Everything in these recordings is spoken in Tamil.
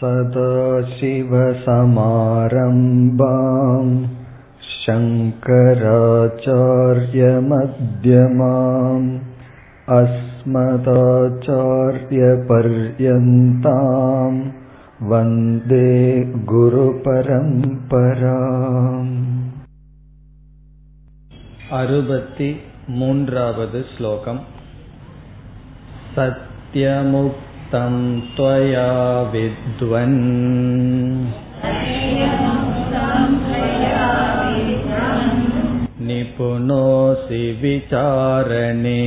सदाशिवसमारम्भाम् शङ्कराचार्यमध्यमाम् अस्मदाचार्यपर्यन्ताम् वन्दे गुरुपरम्पराम् अरुपति मून्रावद् श्लोकम् सत्यमुक्तं त्वया विद्वन् निपुणोऽसि विचारणे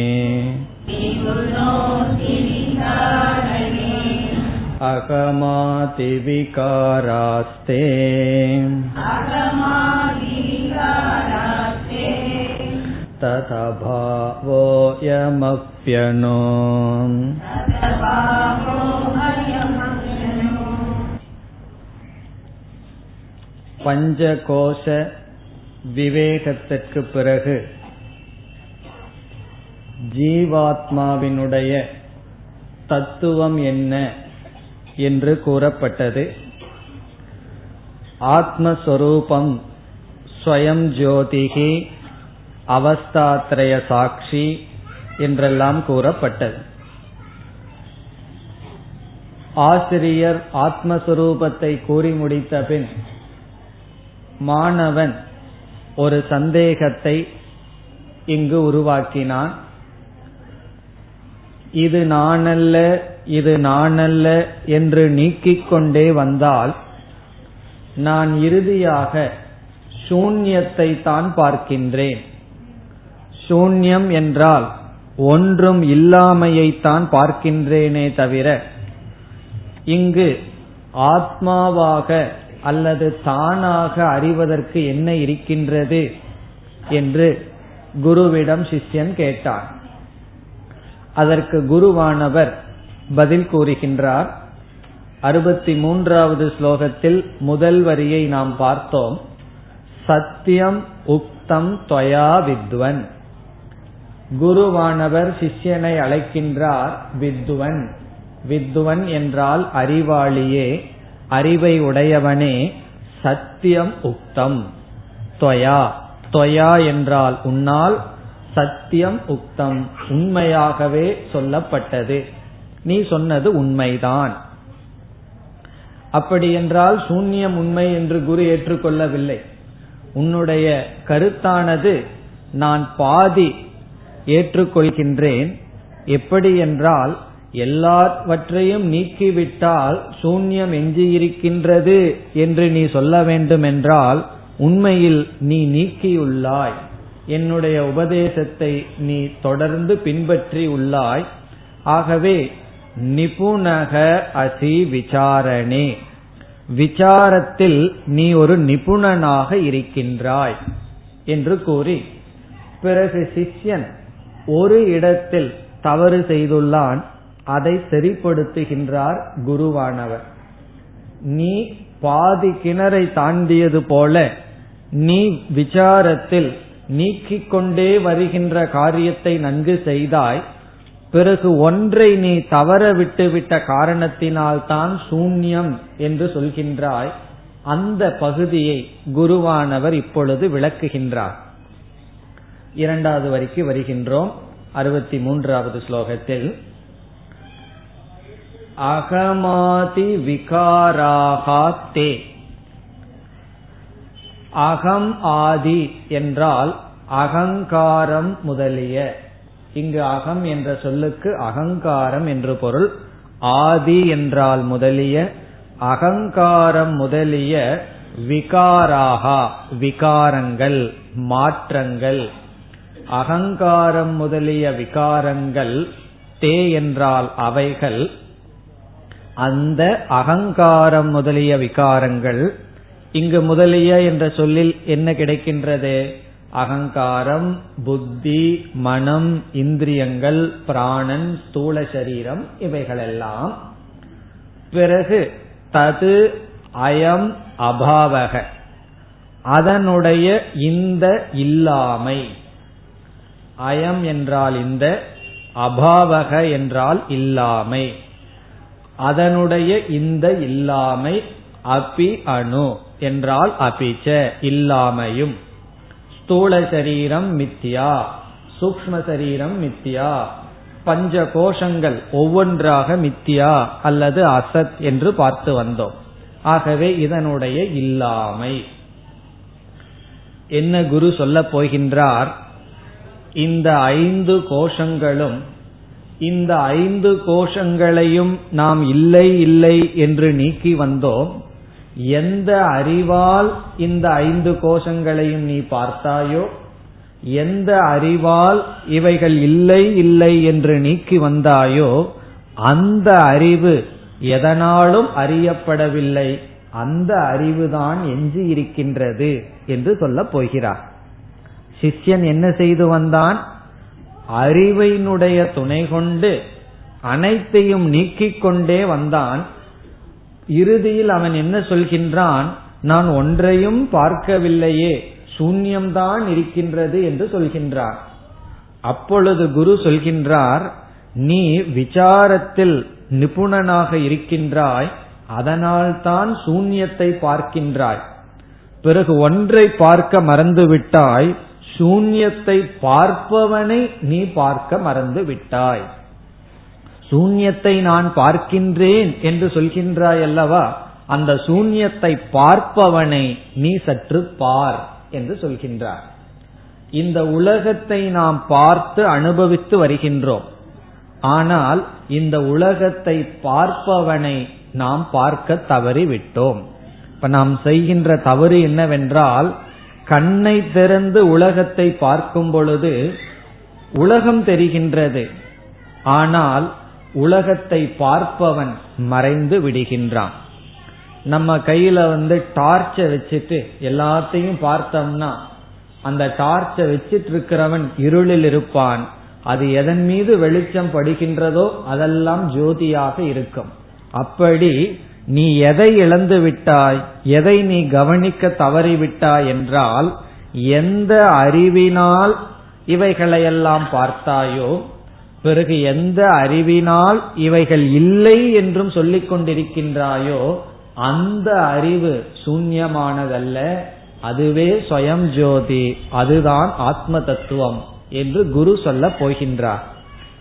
अकमातिविकारास्ते तथभावोऽयमप्यनो பஞ்சகோஷ விவேகத்திற்கு பிறகு ஜீவாத்மாவினுடைய தத்துவம் என்ன என்று கூறப்பட்டது ஆத்மஸ்வரூபம் ஸ்வயம் ஜோதிகி அவஸ்தாத்ரய சாட்சி என்றெல்லாம் கூறப்பட்டது. ஆசிரியர் ஆத்மஸ்வரூபத்தை கூறி முடித்த பின் மாணவன் ஒரு சந்தேகத்தை இங்கு உருவாக்கினான். இது நானல்ல இது நானல்ல என்று நீக்கிக் கொண்டே வந்தால் நான் இறுதியாக சூன்யத்தை தான் பார்க்கின்றேன். சூன்யம் என்றால் ஒன்றும் இல்லாமையைத்தான் பார்க்கின்றேனே தவிர இங்கு ஆத்மாவாக அல்லது தானாக அறிவதற்கு என்ன இருக்கின்றது என்று குருவிடம் சிஷ்யன் கேட்டார் அதற்கு குருவானவர் பதில் கூறுகின்றார். அறுபத்தி மூன்றாவது ஸ்லோகத்தில் முதல் வரியை நாம் பார்த்தோம். சத்தியம் உக்தம் தொயா வித்வன். குருவானவர் சிஷ்யனை அழைக்கின்றார் வித்வன் வித்வன் என்றால் அறிவாளியே அறிவை உடையவனே சத்தியம் உக்தம். தொயா தொயா என்றால் உன்னால் சத்தியம் உக்தம் உண்மையாகவே சொல்லப்பட்டது. நீ சொன்னது உண்மைதான். அப்படி என்றால் சூன்யம் உண்மை என்று குரு ஏற்றுக்கொள்ளவில்லை. உன்னுடைய கருத்தானது நான் பாதி ஏற்றுக்கொள்கின்றேன். எப்படி என்றால் எல்லாவற்றையும் நீக்கிவிட்டால் சூன்யம் எஞ்சியிருக்கின்றது என்று நீ சொல்ல வேண்டுமென்றால் உண்மையில் நீ நீக்கியுள்ளாய். என்னுடைய உபதேசத்தை நீ தொடர்ந்து பின்பற்றி உள்ளாய். ஆகவே நிபுணக அசி விசாரணே. விசாரத்தில் நீ ஒரு நிபுணனாக இருக்கின்றாய் என்று கூறி பிறகு சிஷ்யன் ஒரு இடத்தில் தவறு செய்துள்ளான் அதை சரிப்படுத்துகின்றார் குருவானவர். நீ பாதி கிணறை தாண்டியது போல நீ விசாரத்தில் நீக்கிக் கொண்டே வருகின்ற காரியத்தை நன்கு செய்தாய் பிறகு ஒன்றை நீ தவற விட்டுவிட்ட காரணத்தினால்தான் சூன்யம் என்று சொல்கின்றாய். அந்த பகுதியை குருவானவர் இப்பொழுது விளக்குகின்றார். இரண்டாவது வரிக்கு வருகின்றோம். அறுபத்தி மூன்றாவது ஸ்லோகத்தில். அகமாதி விகாராகா தே அகம் ஆதி என்றால் அகங்காரம் முதலிய. இங்கு அகம் என்ற சொல்லுக்கு அகங்காரம் என்று பொருள். ஆதி என்றால் முதலிய. அகங்காரம் முதலிய விகாராகா விகாரங்கள் மாற்றங்கள். அகங்காரம் முதலிய விகாரங்கள் தே என்றால் அவைகள். அந்த அகங்காரம் முதலிய விகாரங்கள் இங்கு முதலிய என்ற சொல்லில் என்ன கிடைக்கின்றது? அகங்காரம் புத்தி மனம் இந்திரியங்கள் பிராணன் ஸ்தூல சரீரம் இவைகளெல்லாம். பிறகு தது அயம் அபாவக. அதனுடைய இந்த இல்லாமை. அயம் என்றால் இந்த அபாவக என்றால் இல்லாமை. அதனுடைய இந்த இல்லாமை அபி அணு என்றால் அபிச்ச இல்லாமையும். ஸ்தூல சரீரம் மித்தியா சூக்ம சரீரம் மித்தியா பஞ்ச கோஷங்கள் ஒவ்வொன்றாக மித்தியா அல்லது அசத் என்று பார்த்து வந்தோம். ஆகவே இதனுடைய இல்லாமை. என்ன குரு சொல்ல போகின்றார்? இந்த ஐந்து கோஷங்களும் இந்த ஐந்து கோஷங்களையும் நாம் இல்லை இல்லை என்று நீக்கி வந்தோம். எந்த அறிவால் இந்த ஐந்து கோஷங்களையும் நீ பார்த்தாயோ எந்த அறிவால் இவைகள் இல்லை இல்லை என்று நீக்கி வந்தாயோ அந்த அறிவு எதனாலும் அறியப்படவில்லை. அந்த அறிவுதான் எஞ்சி இருக்கின்றது என்று சொல்லப் போகிறார். சிஷ்யன் என்ன செய்து வந்தான்? அறிவினுடைய துணை கொண்டு அனைத்தையும் நீக்கிக் கொண்டே வந்தான். இறுதியில் அவன் என்ன சொல்கின்றான்? நான் ஒன்றையும் பார்க்கவில்லையே சூன்யம்தான் இருக்கின்றது என்று சொல்கின்றார் அப்பொழுது குரு சொல்கின்றார் நீ விசாரத்தில் நிபுணனாக இருக்கின்றாய் அதனால்தான் சூன்யத்தை பார்க்கின்றாய். பிறகு ஒன்றை பார்க்க மறந்துவிட்டாய் சூன்யத்தை பார்ப்பவனை நீ பார்க்க மறந்து விட்டாய் சூன்யத்தை நான் பார்க்கின்றேன் என்று சொல்கின்றாய் அல்லவா? அந்த சூன்யத்தை பார்ப்பவனை நீ சற்று பார் என்று சொல்கின்றார். இந்த உலகத்தை நாம் பார்த்து அனுபவித்து வருகின்றோம். ஆனால் இந்த உலகத்தை பார்ப்பவனை நாம் பார்க்க தவறிவிட்டோம். இப்ப நாம் செய்கின்ற தவறு என்னவென்றால் கண்ணை திறந்து உலகத்தை பார்க்கும் பொழுது உலகம் தெரிகின்றது. ஆனால் உலகத்தை பார்ப்பவன் மறைந்து விடுகின்றான். நம்ம கையில வந்து டார்ச்ச வச்சுட்டு எல்லாத்தையும் பார்த்தோம்னா அந்த டார்ச்ச வச்சிட்டு இருக்கிறவன் இருளில் இருப்பான். அது எதன் மீது வெளிச்சம் படுகின்றதோ அதெல்லாம் ஜோதியாக இருக்கும். அப்படி நீ எதை இழந்து விட்டாய் எதை நீ கவனிக்க தவறிவிட்டாய் என்றால் எந்த அறிவினால் இவைகளையெல்லாம் பார்த்தாயோ பிறகு எந்த அறிவினால் இவைகள் இல்லை என்றும் சொல்லிக் கொண்டிருக்கின்றாயோ அந்த அறிவு சூன்யமானதல்ல அதுவே சுயம் ஜோதி அதுதான் ஆத்ம தத்துவம் என்று குரு சொல்ல போகின்றார்.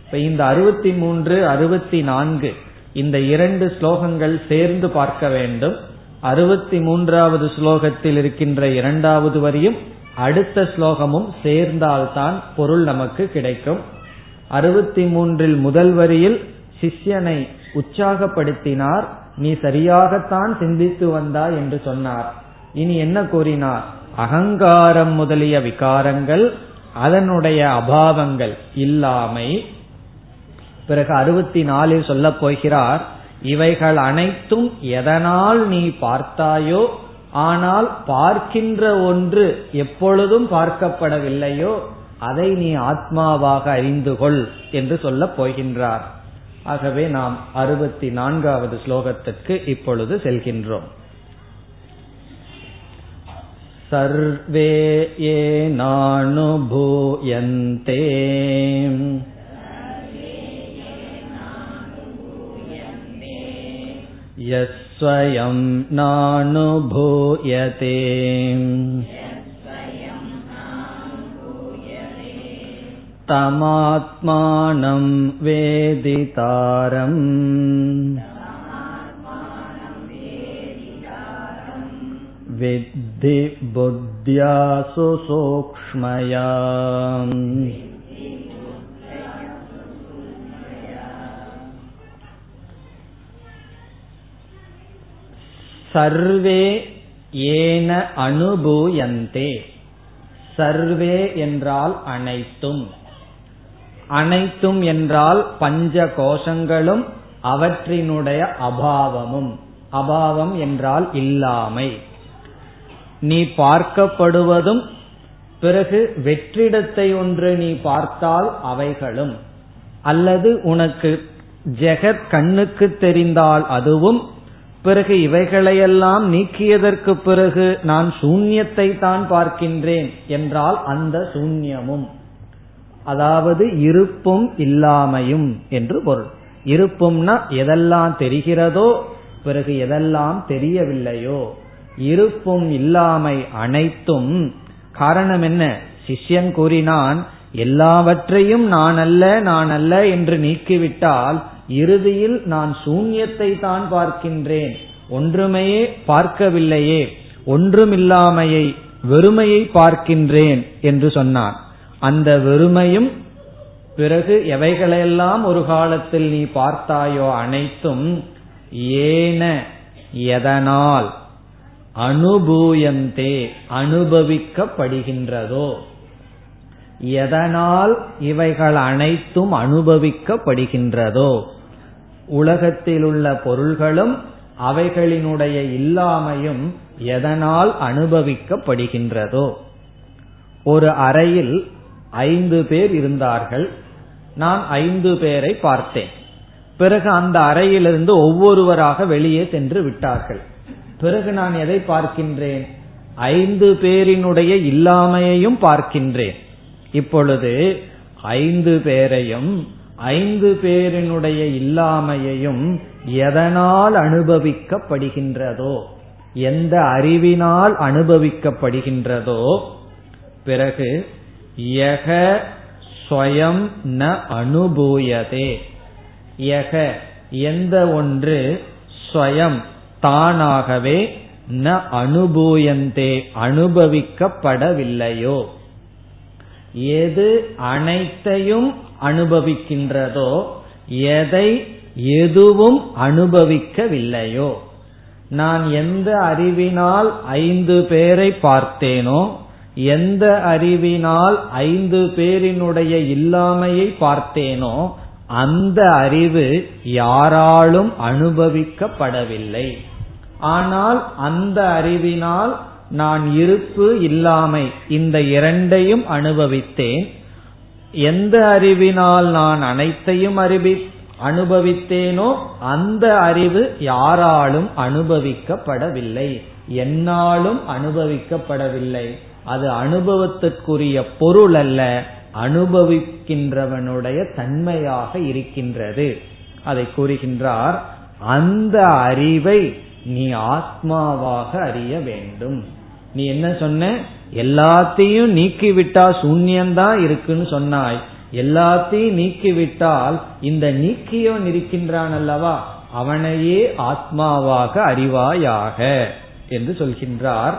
இப்ப இந்த அறுபத்தி மூன்று அறுபத்தி நான்கு இந்த இரண்டு ஸ்லோகங்கள் சேர்ந்து பார்க்க வேண்டும். அறுபத்தி மூன்றாவது ஸ்லோகத்தில் இருக்கின்ற இரண்டாவது வரியும் அடுத்த ஸ்லோகமும் சேர்ந்தால்தான் பொருள் நமக்கு கிடைக்கும். அறுபத்தி மூன்றில் முதல் வரியில் சிஷ்யனை உற்சாகப்படுத்தினார். நீ சரியாகத்தான் சிந்தித்து வந்தாய் என்று சொன்னார். இனி என்ன கூறினார்? அகங்காரம் முதலிய விகாரங்கள் அதனுடைய அபாவங்கள் இல்லாமை பிறகு அறுபத்தி நாலில் சொல்ல போகிறார் இவைகள் அனைத்தும் எதனால் நீ பார்த்தாயோ ஆனால் பார்க்கின்ற ஒன்று எப்பொழுதும் பார்க்கப்படவில்லையோ அதை நீ ஆத்மாவாக அறிந்து கொள் என்று சொல்ல போகின்றார். ஆகவே நாம் அறுபத்தி நான்காவது ஸ்லோகத்திற்கு இப்பொழுது செல்கின்றோம். சர்வே ஏ நானுபூயந்தே. यस्वयं नानुभूयते तमात्मानं वेदितारम् विद्धि बुद्ध्या सुसूक्ष्मया சர்வே ஏன அனுபூயந்தே. சர்வே என்றால் அனைத்தும். அனைத்தும் என்றால் பஞ்ச கோஷங்களும் அவற்றினுடைய அபாவமும். அபாவம் என்றால் இல்லாமை. நீ பார்க்கப்படுவதும் பிறகு வெற்றிடத்தை ஒன்று நீ பார்த்தால் அவைகளும். அல்லது உனக்கு ஜெகத் கண்ணுக்கு தெரிந்தால் அதுவும் பிறகு இவைகளையெல்லாம் நீக்கியதற்கு பிறகு நான் சூன்யத்தை தான் பார்க்கின்றேன் என்றால் அந்த சூன்யமும் அதாவது இருப்பும் இல்லாமையும் என்று பொருள். இருப்பும்னா எதெல்லாம் தெரிகிறதோ பிறகு எதெல்லாம் தெரியவில்லையோ இருப்பும் இல்லாமை அனைத்தும் காரணம் என்ன? சிஷ்யன் கூறினான் எல்லாவற்றையும் நான் அல்ல நான் அல்ல என்று நீக்கிவிட்டால் இறுதியில் நான் சூன்யத்தை தான் பார்க்கின்றேன். ஒன்றுமையே பார்க்கவில்லையே. ஒன்றுமில்லாமையை வெறுமையை பார்க்கின்றேன் என்று சொன்னான் அந்த வெறுமையும் பிறகு எவைகளையெல்லாம் ஒரு காலத்தில் நீ பார்த்தாயோ அனைத்தும் ஏன எதனால் அனுபூயந்தே அனுபவிக்கப்படுகின்றதோ. எதனால் இவைகள் அனைத்தும் அனுபவிக்கப்படுகின்றதோ? உலகத்தில் உள்ள பொருள்களும் அவைகளினுடைய இல்லாமையும் எதனால் அனுபவிக்கப்படுகின்றதோ? ஒரு அறையில் ஐந்து பேர் இருந்தார்கள். நான் ஐந்து பேரை பார்த்தேன். பிறகு அந்த அறையிலிருந்து ஒவ்வொருவராக வெளியே சென்று விட்டார்கள். பிறகு நான் எதை பார்க்கின்றேன்? ஐந்து பேரினுடைய இல்லாமையையும் பார்க்கின்றேன். இப்பொழுது ஐந்து பேரையும் ஐந்து பேரினுடைய இல்லாமையையும் எதனால் அனுபவிக்கப்படுகின்றதோ எந்த அறிவினால் அனுபவிக்கப்படுகின்றதோ பிறகு யக ஸ்வயம் ந அனுபூயதே. யக எந்த ஒன்று ஸ்வயம் தானாகவே ந அனுபூயந்தே அனுபவிக்கப்படவில்லையோ. எது அனைத்தையும் அனுபவிக்கின்றதோ எதை எதுவும் அனுபவிக்கவில்லையோ. நான் எந்த அறிவினால் ஐந்து பேரை பார்த்தேனோ எந்த அறிவினால் ஐந்து பேரினுடைய இல்லாமையை பார்த்தேனோ அந்த அறிவு யாராலும் அனுபவிக்கப்படவில்லை. ஆனால் அந்த அறிவினால் நான் இருப்பு இல்லாமை இந்த இரண்டையும் அனுபவித்தேன். எந்த அறிவினால் நான் அனைத்தையும் அறிவி அனுபவித்தேனோ அந்த அறிவு யாராலும் அனுபவிக்கப்படவில்லை. என்னாலும் அனுபவிக்கப்படவில்லை. அது அனுபவத்திற்குரிய பொருள் அல்ல அனுபவிக்கின்றவனுடைய தன்மையாக இருக்கின்றது. அதை கூறுகின்றார் அந்த அறிவை நீ ஆத்மாவாக அறிய வேண்டும். நீ என்ன சொன்ன? எல்லாத்தையும் நீக்கிவிட்டா சூன்யம்தான் இருக்குன்னு சொன்னாய். எல்லாத்தையும் நீக்கிவிட்டால் இந்த நீக்கியவன் இருக்கின்றான் அல்லவா அவனையே ஆத்மாவாக அறிவாயாக என்று சொல்கின்றார்.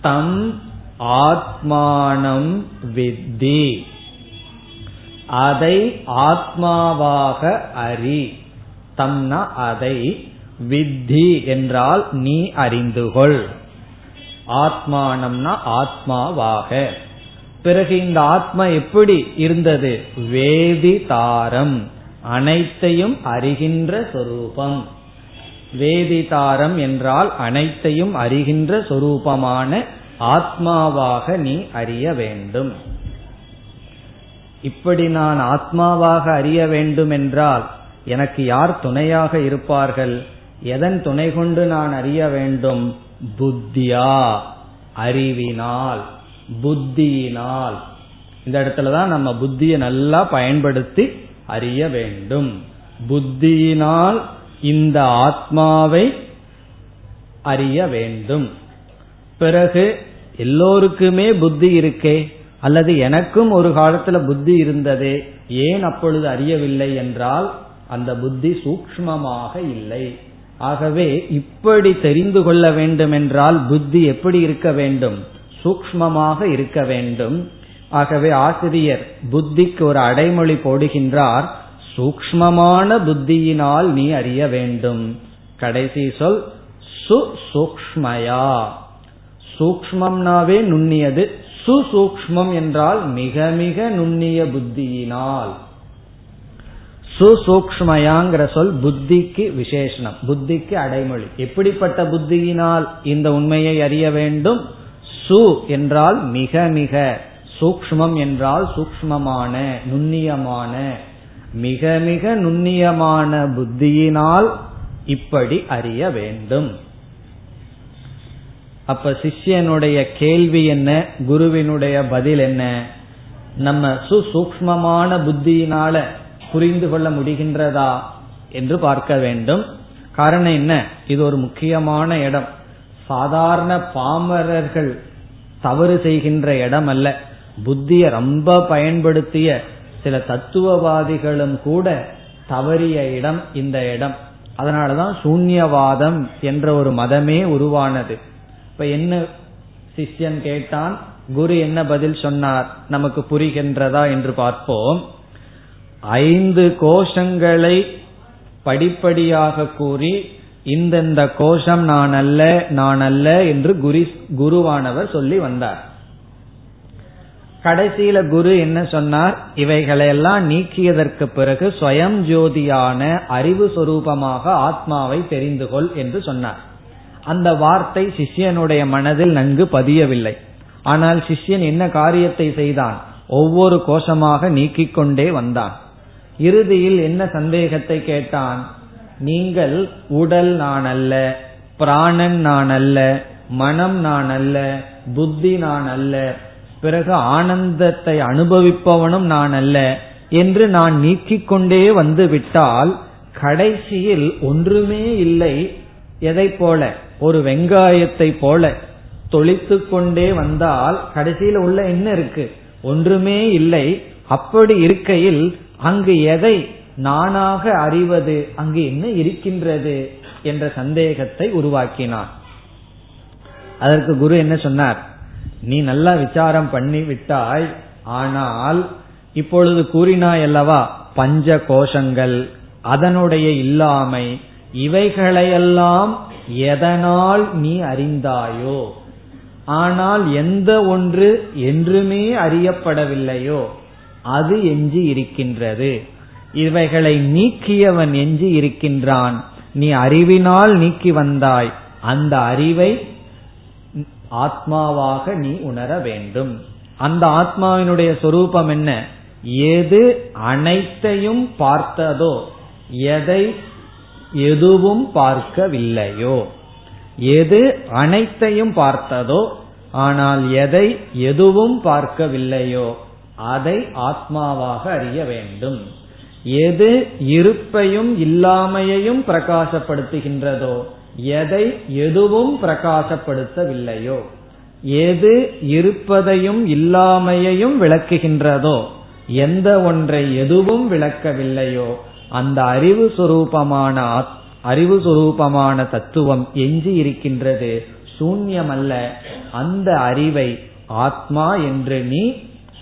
தம் ஆத்மானம் வித்தி. அதை ஆத்மாவாக அறி. தம்னா அதை வித்தி என்றால் நீ அறிந்துகொள். ஆத்மானம்னா ஆத்மாவாக. பிறகு இந்த ஆத்மா எப்படி இருந்தது? வேதி தாரம். அனைத்தையும் அறிகின்ற சொரூபம். வேதிதாரம் என்றால் அனைத்தையும் அறிகின்ற சொரூபமான ஆத்மாவாக நீ அறிய வேண்டும். இப்படி நான் ஆத்மாவாக அறிய வேண்டும் என்றால் எனக்கு யார் துணையாக இருப்பார்கள்? எதன் துணை கொண்டு நான் அறிய வேண்டும்? புத்தியா. அறிவினால். புத்தியினால். இந்த இடத்துலதான் நம்ம புத்தியை நல்லா பயன்படுத்தி அறிய வேண்டும். புத்தியினால் இந்த ஆத்மாவை அறிய வேண்டும். பிறகு எல்லோருக்குமே புத்தி இருக்கே? அல்லது எனக்கும் ஒரு காலத்துல புத்தி இருந்ததே? ஏன் அப்பொழுது அறியவில்லை என்றால் அந்த புத்தி சூக்மமாக இல்லை. ஆகவே இப்படி தெரிந்து கொள்ள வேண்டும் என்றால் புத்தி எப்படி இருக்க வேண்டும்? சூக்மமாக இருக்க வேண்டும். ஆகவே ஆசிரியர் புத்திக்கு ஒரு அடைமொழி போடுகின்றார் சூக்மமான புத்தியினால் நீ அறிய வேண்டும். கடைசி சொல் சுசூக்மயா சூக்மம்னாவே நுண்ணியது. சுசூக்மம் என்றால் மிக மிக நுண்ணிய புத்தியினால். சுசூக்மயாங்கிற சொல் புத்திக்கு விசேஷனம் புத்திக்கு அடைமொழி. எப்படிப்பட்ட புத்தியினால் இந்த உண்மையை அறிய வேண்டும்? சு என்றால் மிக மிக சூக்மம் என்றால் சூக்மமான நுண்ணியமான. மிக மிக நுண்ணியமான புத்தியினால் இப்படி அறிய வேண்டும். அப்ப சிஷ்யனுடைய கேள்வி என்ன? குருவினுடைய பதில் என்ன? நம்ம சுசூக்மமான புத்தியினால புரிந்து கொள்ள முடிகின்றதா என்று பார்க்க வேண்டும். காரணம் என்ன? இது ஒரு முக்கியமான இடம். சாதாரண பாமரர்கள் தவறு செய்கின்ற இடம் அல்ல. புத்திய ரொம்ப பயன்படுத்திய சில தத்துவவாதிகளும் கூட தவறிய இடம் இந்த இடம். அதனாலதான் சூன்யவாதம் என்ற ஒரு மதமே உருவானது. இப்ப என்ன சிஷ்யன் கேட்டான் குரு என்ன பதில் சொன்னார்? நமக்கு புரிகின்றதா என்று பார்ப்போம். ஐந்து கோஷங்களை படிப்படியாக கூறி இந்தந்த கோஷம் நான் அல்ல நான் அல்ல என்று குரு குருவானவர் சொல்லி வந்தார். கடைசியில குரு என்ன சொன்னார்? இவைகளையெல்லாம் நீக்கியதற்கு பிறகு ஸ்வயம் ஜோதியான அறிவு சொரூபமாக ஆத்மாவை தெரிந்து கொள் என்று சொன்னார். அந்த வார்த்தை சிஷ்யனுடைய மனதில் நன்கு பதியவில்லை. ஆனால் சிஷ்யன் என்ன காரியத்தை செய்தான்? ஒவ்வொரு கோஷமாக நீக்கிக் கொண்டே வந்தான். இறுதியில் என்ன சந்தேகத்தை கேட்டான்? நீங்கள் உடல் நான் அல்ல பிராணன் நான் அல்ல மனம் நான் அல்ல புத்தி நான் அல்ல பிறகு ஆனந்தத்தை அனுபவிப்பவனும் நான் அல்ல என்று நான் நீக்கிக் கொண்டே வந்து விட்டால் கடைசியில் ஒன்றுமே இல்லை. எதை போல? ஒரு வெங்காயத்தை போல தொளித்து கொண்டே வந்தால் கடைசியில் உள்ள என்ன இருக்கு? ஒன்றுமே இல்லை. அப்படி இருக்கையில் அங்கு எதை நானாக அறிவது அங்கு என்ன இருக்கின்றது என்ற சந்தேகத்தை உருவாக்கினான் அதற்கு குரு என்ன சொன்னார்? நீ நல்லா விசாரம் பண்ணி விட்டாய் ஆனால் இப்பொழுது கூறினாய் அல்லவா பஞ்ச கோஷங்கள் அதனுடைய இல்லாமை இவைகளையெல்லாம் எதனால் நீ அறிந்தாயோ? ஆனால் எந்த ஒன்று என்றுமே அறியப்படவில்லையோ? அது எஞ்சி இருக்கின்றது. இவைகளை நீக்கியவன் எஞ்சி இருக்கின்றான். நீ அறிவினால் நீக்கி வந்தாய். அந்த அறிவை ஆத்மாவாக நீ உணர வேண்டும். அந்த ஆத்மாவினுடைய சொரூபம் என்ன? எது அனைத்தையும் பார்த்ததோ எதை எதுவும் பார்க்கவில்லையோ எது அனைத்தையும் பார்த்ததோ ஆனால் எதை எதுவும் பார்க்கவில்லையோ அதை ஆத்மாவாக அறிய வேண்டும். எது இருப்பையும் இல்லாமையையும் பிரகாசப்படுத்துகின்றதோ எதை எதுவும் பிரகாசப்படுத்தவில்லையோ எது இருப்பதையும் இல்லாமையையும் விளக்குகின்றதோ எந்த ஒன்றை எதுவும் விளக்கவில்லையோ அந்த அறிவு சுரூபமான அறிவு சுரூபமான தத்துவம் எஞ்சி இருக்கின்றது. சூன்யமல்ல. அந்த அறிவை ஆத்மா என்று நீ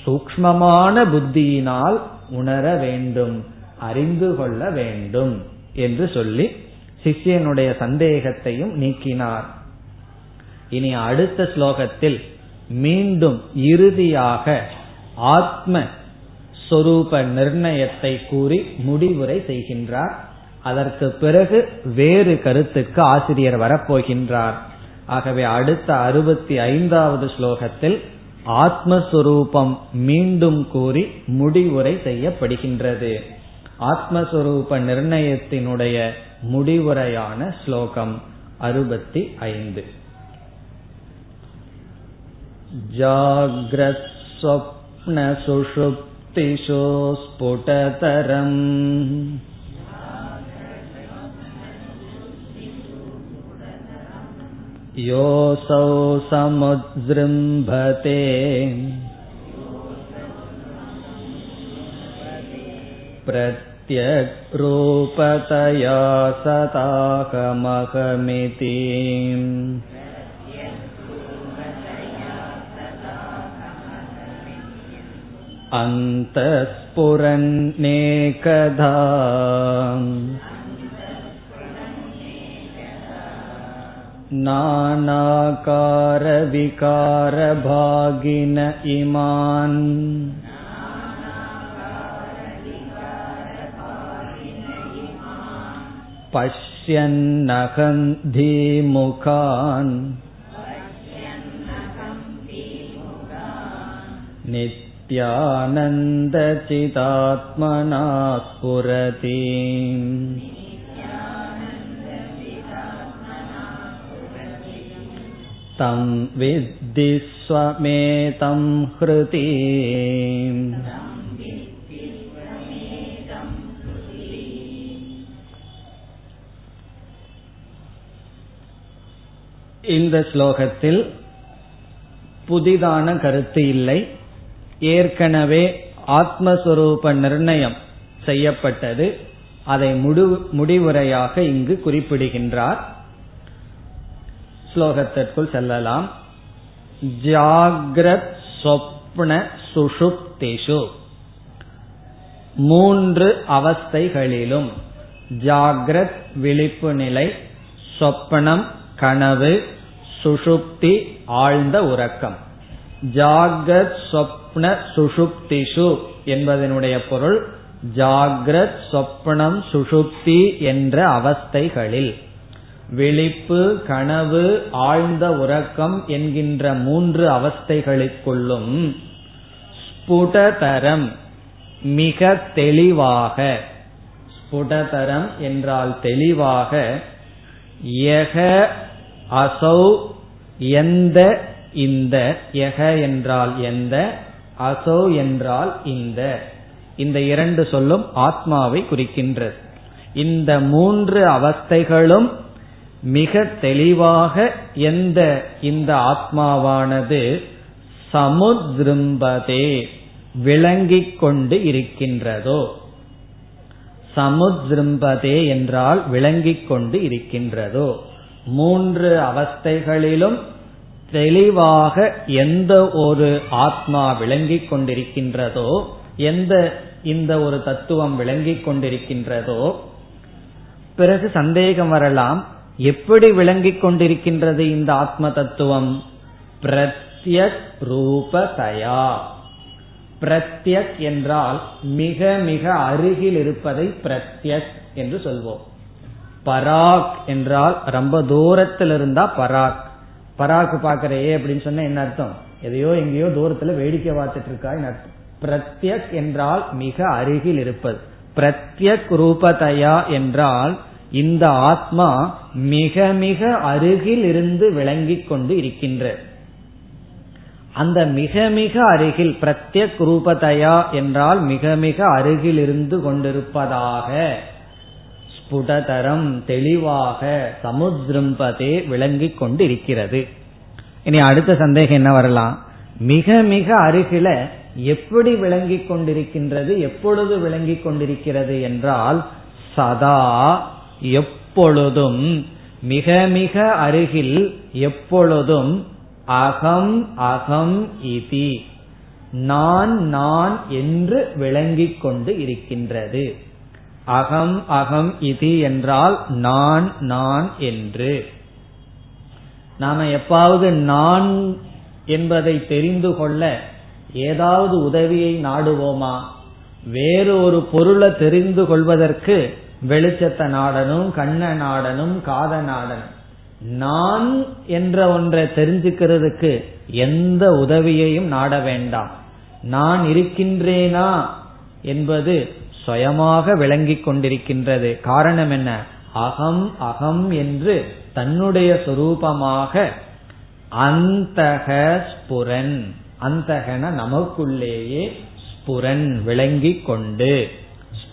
சூக்மமான புத்தியினால் உணர வேண்டும் அறிந்து கொள்ள வேண்டும் என்று சொல்லி சிஷ்யனுடைய சந்தேகத்தையும் நீக்கினார். இனி அடுத்த ஸ்லோகத்தில் மீண்டும் இறுதியாக ஆத்ம சொரூப நிர்ணயத்தை கூறி முடிவுரை செய்கின்றார். அதற்கு பிறகு வேறு கருத்துக்கு ஆசிரியர் வரப்போகின்றார். ஆகவே அடுத்த அறுபத்தி ஐந்தாவது ஸ்லோகத்தில் ஆத்மஸ்வரூபம் மீண்டும் கூறி முடிவுரை செய்யப்படுகின்றது ஆத்மஸ்வரூப நிர்ணயத்தினுடைய முடிவுரையான ஸ்லோகம் அறுபத்தி ஐந்து जाग्रत्स्वप्नसुषुप्तिषु स्फुटतरम् योऽसौ समुजृम्भते प्रत्यग्रूपतया सताकमहमिति अन्तःस्फुरन्नेकधा नानाकारविकारभागिन इमान् पश्यन्नहं धीमुखान् नित्यानन्दचिदात्मना स्फुरति तं विद्धि स्वमेतं हृति இந்த ஸ்லோகத்தில் புதிதான கருத்து இல்லை. ஏற்கனவே ஆத்மஸ்வரூப நிர்ணயம் செய்யப்பட்டது. அதை முடி முடிவுரையாக இங்கு குறிப்பிடுகின்றார். ஸ்லோகத்திற்குள் செல்லலாம். ஜாகிரத் சொப்ன சுஷுப்திஷு. மூன்று அவஸ்தைகளிலும் ஜாகிரத் விழிப்பு நிலை சொப்பனம் கனவு சுஷுப்தி ஆழ்ந்த உறக்கம். ஜாகிரத் சொப்ன சுஷுப்திஷு என்பதனுடைய பொருள் ஜாகிரத் சொப்பனம் சுஷுப்தி என்ற அவஸ்தைகளில். விழிப்பு கனவு ஆழ்ந்த உறக்கம் என்கின்ற மூன்று அவஸ்தைகளுக்குள்ளும் ஸ்புடதரம் மிக தெளிவாக ஸ்புடதரம் என்றால் தெளிவாக யக அசௌ எந்த இந்த யக என்றால் எந்த அசௌ என்றால் இந்த. இந்த இரண்டு சொல்லும் ஆத்மாவை குறிக்கின்றது. இந்த மூன்று அவஸ்தைகளும் மிக தெளிவாக எந்த இந்த ஆத்மாவானது சமுதிரும்பதே விளங்கிக் கொண்டு இருக்கின்றதோ. சமுத்ரும்பதே என்றால் விளங்கிக் கொண்டு இருக்கின்றதோ. மூன்று அவஸ்தைகளிலும் தெளிவாக எந்த ஒரு ஆத்மா விளங்கிக் கொண்டிருக்கின்றதோ எந்த இந்த ஒரு தத்துவம் விளங்கிக் கொண்டிருக்கின்றதோ பிறகு சந்தேகம் வரலாம் எப்படி விளங்கிக் கொண்டிருக்கின்றது இந்த ஆத்ம தத்துவம் பிரத்யக் ரூபதயா பிரத்யக் என்றால் மிக மிக அருகில் இருப்பதை பிரத்யக் என்று சொல்வோம். பராக் என்றால் ரொம்ப தூரத்தில் இருந்தா பராக். பராக் பாக்கிறே அப்படின்னு சொன்னா என்ன அர்த்தம்? எதையோ எங்கேயோ தூரத்துல வேடிக்கை பார்த்துட்டு இருக்கா அர்த்தம். பிரத்யக் என்றால் மிக அருகில் இருப்பது. பிரத்யக் ரூபதயா என்றால் இந்த ஆத்மா மிக மிக அருகில் இருந்து விளங்கிக் கொண்டு இருக்கின்ற. அந்த மிக மிக அருகில் பிரத்யக் ரூபதயா என்றால் மிக மிக அருகில் இருந்து கொண்டிருப்பதாக ஸ்புடதரம் தெளிவாக சமுத்ரும்பதே விளங்கிக் கொண்டு இருக்கிறது இனி அடுத்த சந்தேகம் என்ன வரலாம்? மிக மிக அருகில எப்படி விளங்கிக் கொண்டிருக்கின்றது எப்பொழுது விளங்கிக் கொண்டிருக்கிறது என்றால் சதா எப்பொழுதும் மிக மிக அருகில் எப்பொழுதும் அகம் அகம் இதி. நான் நான் என்று விளங்கிக் கொண்டு இருக்கின்றது. அகம் அகம் இது என்றால் நான் நான் என்று. நாம எப்பாவது நான் என்பதை தெரிந்து கொள்ள ஏதாவது உதவியை நாடுவோமா? வேறு ஒரு பொருளை தெரிந்து கொள்வதற்கு வெளிச்சத்தை நாடனும் கண்ண நாடனும் காத நாடனும். நான் என்ற ஒன்றை தெரிஞ்சுக்கிறதுக்கு எந்த உதவியையும் நாட வேண்டாம். நான் இருக்கின்றேனா என்பது சுயமாக விளங்கிக் கொண்டிருக்கின்றது. காரணம் என்ன? அகம் அகம் என்று தன்னுடைய சொரூபமாக அந்தக ஸ்புரன். அந்தகன நமக்குள்ளேயே ஸ்புரன் விளங்கிக் கொண்டு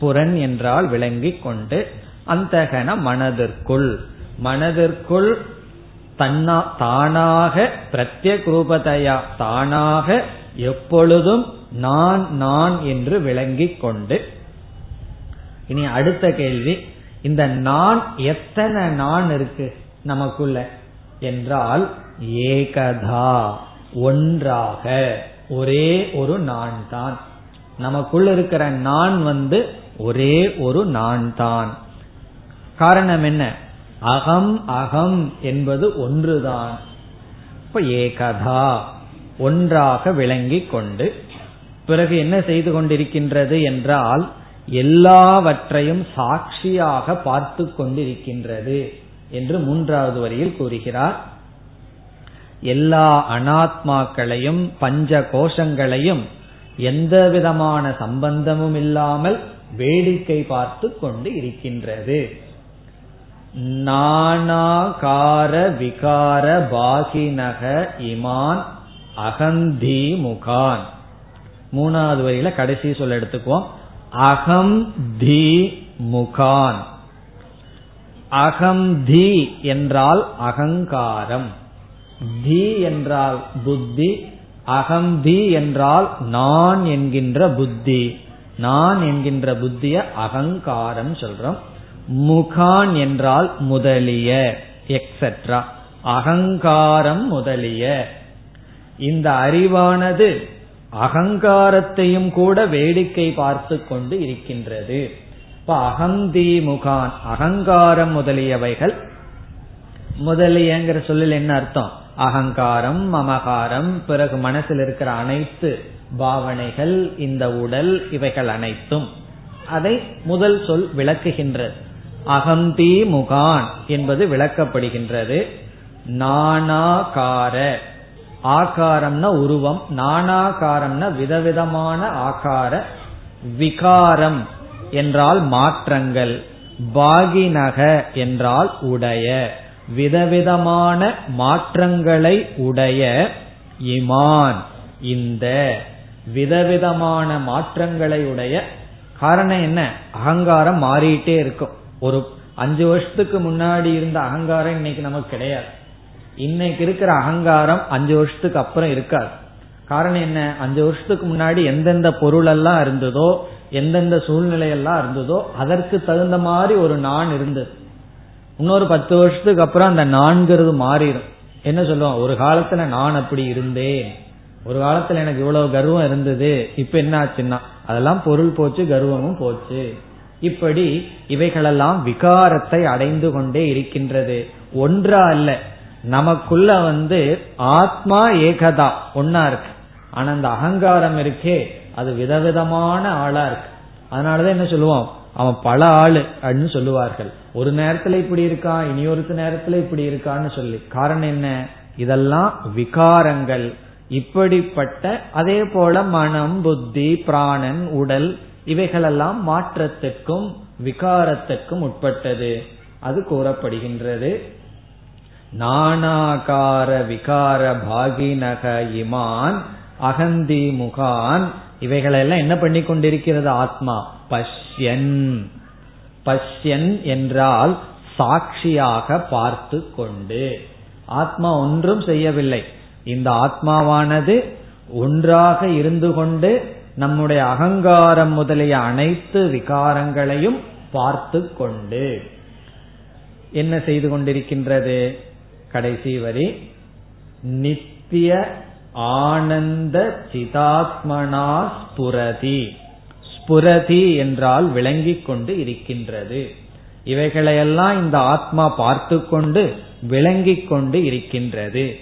புறன் என்றால் விளங்கிக் கொண்டு அந்தகன மனதிற்குள். மனதிற்குள் தன்னா தானாக பிரத்யக் ரூபதையா தானாக எப்பொழுதும் நான் நான் என்று விளங்கிக் கொண்டு. இனி அடுத்த கேள்வி இந்த நான் எத்தனை நான் இருக்கு நமக்குள்ள? என்றால் ஏகதா ஒன்றாக ஒரே ஒரு நான் தான் நமக்குள்ள இருக்கிற நான் வந்து ஒரே ஒரு நான் தான் காரணம் என்ன? அகம் அகம் என்பது ஒன்றுதான். இப்ப ஏகதா ஒன்றாக விளங்கிக் கொண்டு பிறகு என்ன செய்து கொண்டிருக்கின்றது என்றால் எல்லாவற்றையும் சாட்சியாக பார்த்து கொண்டிருக்கின்றது என்று மூன்றாவது வரியில் கூறுகிறார். எல்லா அனாத்மாக்களையும் பஞ்ச கோஷங்களையும் எந்த விதமான சம்பந்தமும் இல்லாமல் வேடிக்கை பார்த்து கொண்டு இருக்கின்றது. நானாகார விகார பாகினக இமான் அகந்தி முகான். மூணாவது வரியில கடைசி சொல்ல எடுத்துக்குவோம். அகம் தி முகான். அகம் தி என்றால் அகங்காரம். தி என்றால் புத்தி அகந்தி என்றால் நான் என்கின்ற புத்தி. நான் என்கின்ற புத்திய அகங்காரம் சொல்றோம். முகான் என்றால் முதலிய எக்ஸெட்ரா அகங்காரம் முதலிய. இந்த அறிவானது அகங்காரத்தையும் கூட வேடிக்கை பார்த்து கொண்டு இருக்கின்றது. இப்ப அகந்தி முகான் அகங்காரம் முதலியவைகள். முதலியங்கிற சொல்லில் என்ன அர்த்தம்? அகங்காரம் மமகாரம் பிறகு மனசில் இருக்கிற அனைத்து பாவனைகள் இந்த உடல் இவைகள் அனைத்தும் அதை முதல் சொல் விளக்குகின்றது. அகந்தி முகான் என்பது விளக்கப்படுகின்றது. நானாகார ஆகாரம்னா உருவம் நானாகாரம்னா விதவிதமான ஆகார. விகாரம் என்றால் மாற்றங்கள். பாகினக என்றால் உடைய. விதவிதமான மாற்றங்களை உடைய இமான் இந்த. விதவிதமான மாற்றங்களை உடைய காரணம் என்ன? அகங்காரம் மாறிட்டே இருக்கும். ஒரு அஞ்சு வருஷத்துக்கு முன்னாடி இருந்த அகங்காரம் இன்னைக்கு நமக்கு கிடையாது. இன்னைக்கு இருக்கிற அகங்காரம் அஞ்சு வருஷத்துக்கு அப்புறம் இருக்காது. காரணம் என்ன? அஞ்சு வருஷத்துக்கு முன்னாடி எந்தெந்த பொருள் எல்லாம் இருந்ததோ எந்தெந்த சூழ்நிலை எல்லாம் இருந்ததோ அதற்கு தகுந்த மாதிரி ஒரு நான் இருந்தது. இன்னொரு பத்து வருஷத்துக்கு அப்புறம் அந்த நான்கிறது மாறிடும். என்ன சொல்லுவோம் ஒரு காலத்துல நான் அப்படி இருந்தேன். ஒரு காலத்துல எனக்கு இவ்வளவு கர்வம் இருந்தது இப்ப என்ன ஆச்சுன்னா அதெல்லாம் பொருள் போச்சு கர்வமும் போச்சு. இப்படி இவைகளெல்லாம் விகாரத்தை அடைந்து கொண்டே இருக்கின்றது. ஒன்றா அல்ல நமக்குள்ள வந்து ஆத்மா ஏகதா ஒன்னா இருக்கு. ஆனா அந்த அகங்காரம் இருக்கே அது விதவிதமான ஆளா இருக்கு. அதனாலதான் என்ன சொல்லுவோம்? அவன் பல ஆளு அப்படின்னு சொல்லுவார்கள். ஒரு நேரத்துல இப்படி இருக்கான் இனி ஒரு நேரத்துல இப்படி இருக்கான்னு சொல்லி. காரணம் என்ன? இதெல்லாம் விகாரங்கள். இப்படிப்பட்ட அதே போல மனம் புத்தி பிராணன் உடல் இவைகளெல்லாம் மாற்றத்திற்கும் விகாரத்திற்கும் உட்பட்டது. அது கூறப்படுகின்றது. நானாகார விகார பாகினக இமான் அகந்தி முகான். இவைகளெல்லாம் என்ன பண்ணி கொண்டிருக்கிறது? ஆத்மா. பஷ்யன். பஷ்யன் என்றால் சாட்சியாக பார்த்து கொண்டு. ஆத்மா ஒன்றும் செய்யவில்லை. இந்த ஆத்மாவானது ஒன்றாக இருந்து கொண்டு நம்முடைய அகங்காரம் முதலிய அனைத்து விகாரங்களையும் பார்த்து கொண்டு என்ன செய்து கொண்டிருக்கின்றது? கடைசி வரி. நித்திய ஆனந்த சிதாத்மனா ஸ்புரதி. ஸ்புரதி என்றால் விளங்கிக் கொண்டு இருக்கின்றது. இவைகளையெல்லாம் இந்த ஆத்மா பார்த்து கொண்டு விளங்கிக் கொண்டு இருக்கின்றது.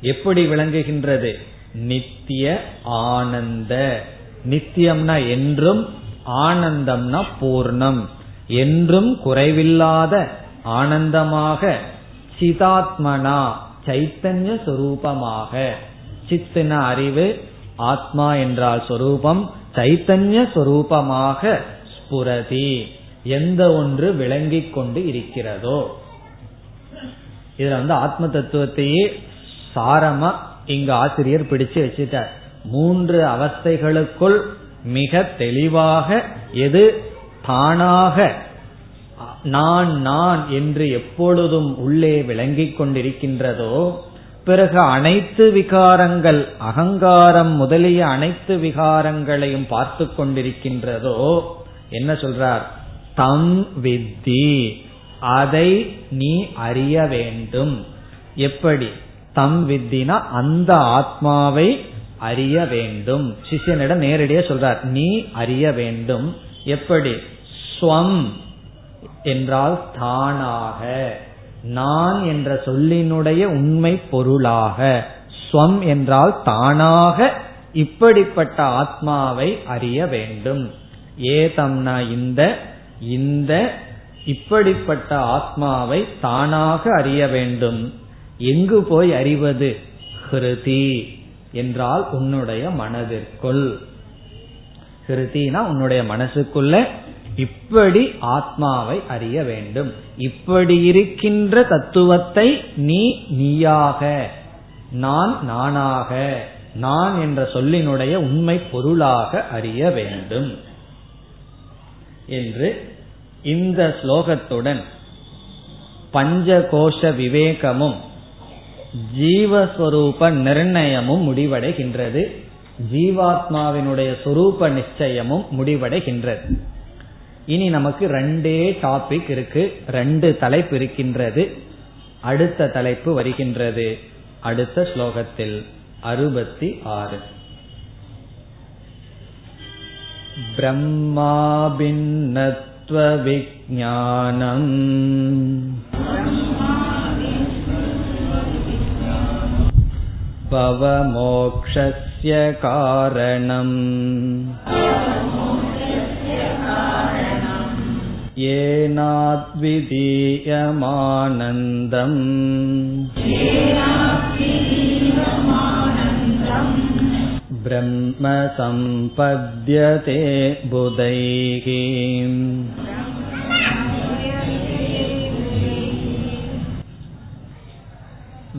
எப்படி விளங்குகின்றது? நித்திய ஆனந்த. நித்தியம்னா என்றும் ஆனந்தம்னா பூர்ணம். என்றும் குறைவில்லாத ஆனந்தமாக சிதாத்மனா சைத்தன்ய சொரூபமாக. சித்தின அறிவு ஆத்மா என்றால் சொரூபம் சைத்தன்ய சொரூபமாக ஸ்புரதி. எந்த ஒன்று விளங்கிக் கொண்டு இருக்கிறதோ. இதுல வந்து ஆத்ம தத்துவத்தையே சாரமா இங்க ஆசிரியர் பிடிச்சு வச்சுட்டார். மூன்று அவஸ்தைகளுக்குள் மிக தெளிவாக எது? தானாக நான் நான் என்று எப்பொழுதும் உள்ளே விளங்கிக் கொண்டிருக்கின்றதோ பிறகு அனைத்து விகாரங்கள் அகங்காரம் முதலிய அனைத்து விகாரங்களையும் பார்த்து கொண்டிருக்கின்றதோ என்ன சொல்றார்? தம் வித்தி அதை நீ அறிய வேண்டும். எப்படி? தம் வித்தினா அந்த ஆத்மாவை அறிய வேண்டும். சிஷியனிடம் நேரடியா சொல்றார் நீ அறிய வேண்டும். எப்படி? ஸ்வம் என்றால் தானாக நான் என்ற சொல்லினுடைய உண்மை பொருளாக. ஸ்வம் என்றால் தானாக இப்படிப்பட்ட ஆத்மாவை அறிய வேண்டும். ஏதம்னா இந்த இந்த இப்படிப்பட்ட ஆத்மாவை தானாக அறிய வேண்டும். எங்கு போய் அறிவது? ஹிருதி. என்றால் உன்னுடைய மனதிற்குள். ஹிருதினா உன்னுடைய மனசுக்குள்ள இப்படி ஆத்மாவை அறிய வேண்டும். இப்படி இருக்கின்ற தத்துவத்தை நீ நீயாக நான் நானாக நான் என்ற சொல்லினுடைய உண்மை பொருளாக அறிய வேண்டும். என்று இந்த ஸ்லோகத்துடன் பஞ்சகோஷ விவேகமும் ஜீவஸ்வரூப நிர்ணயமும் முடிவடைகின்றது. ஜீவாத்மாவினுடைய சொரூப நிச்சயமும் முடிவடைகின்றது. இனி நமக்கு ரெண்டே டாபிக் இருக்கு. ரெண்டு தலைப்பு இருக்கின்றது. அடுத்த தலைப்பு வருகின்றது. அடுத்த ஸ்லோகத்தில் அறுபத்தி ஆறு. பிரம்மாபின்னத்துவ விஜானம் भवमोक्षस्य कारणम् येनाद्वितीयमानन्दम् ब्रह्म सम्पद्यते बुधैः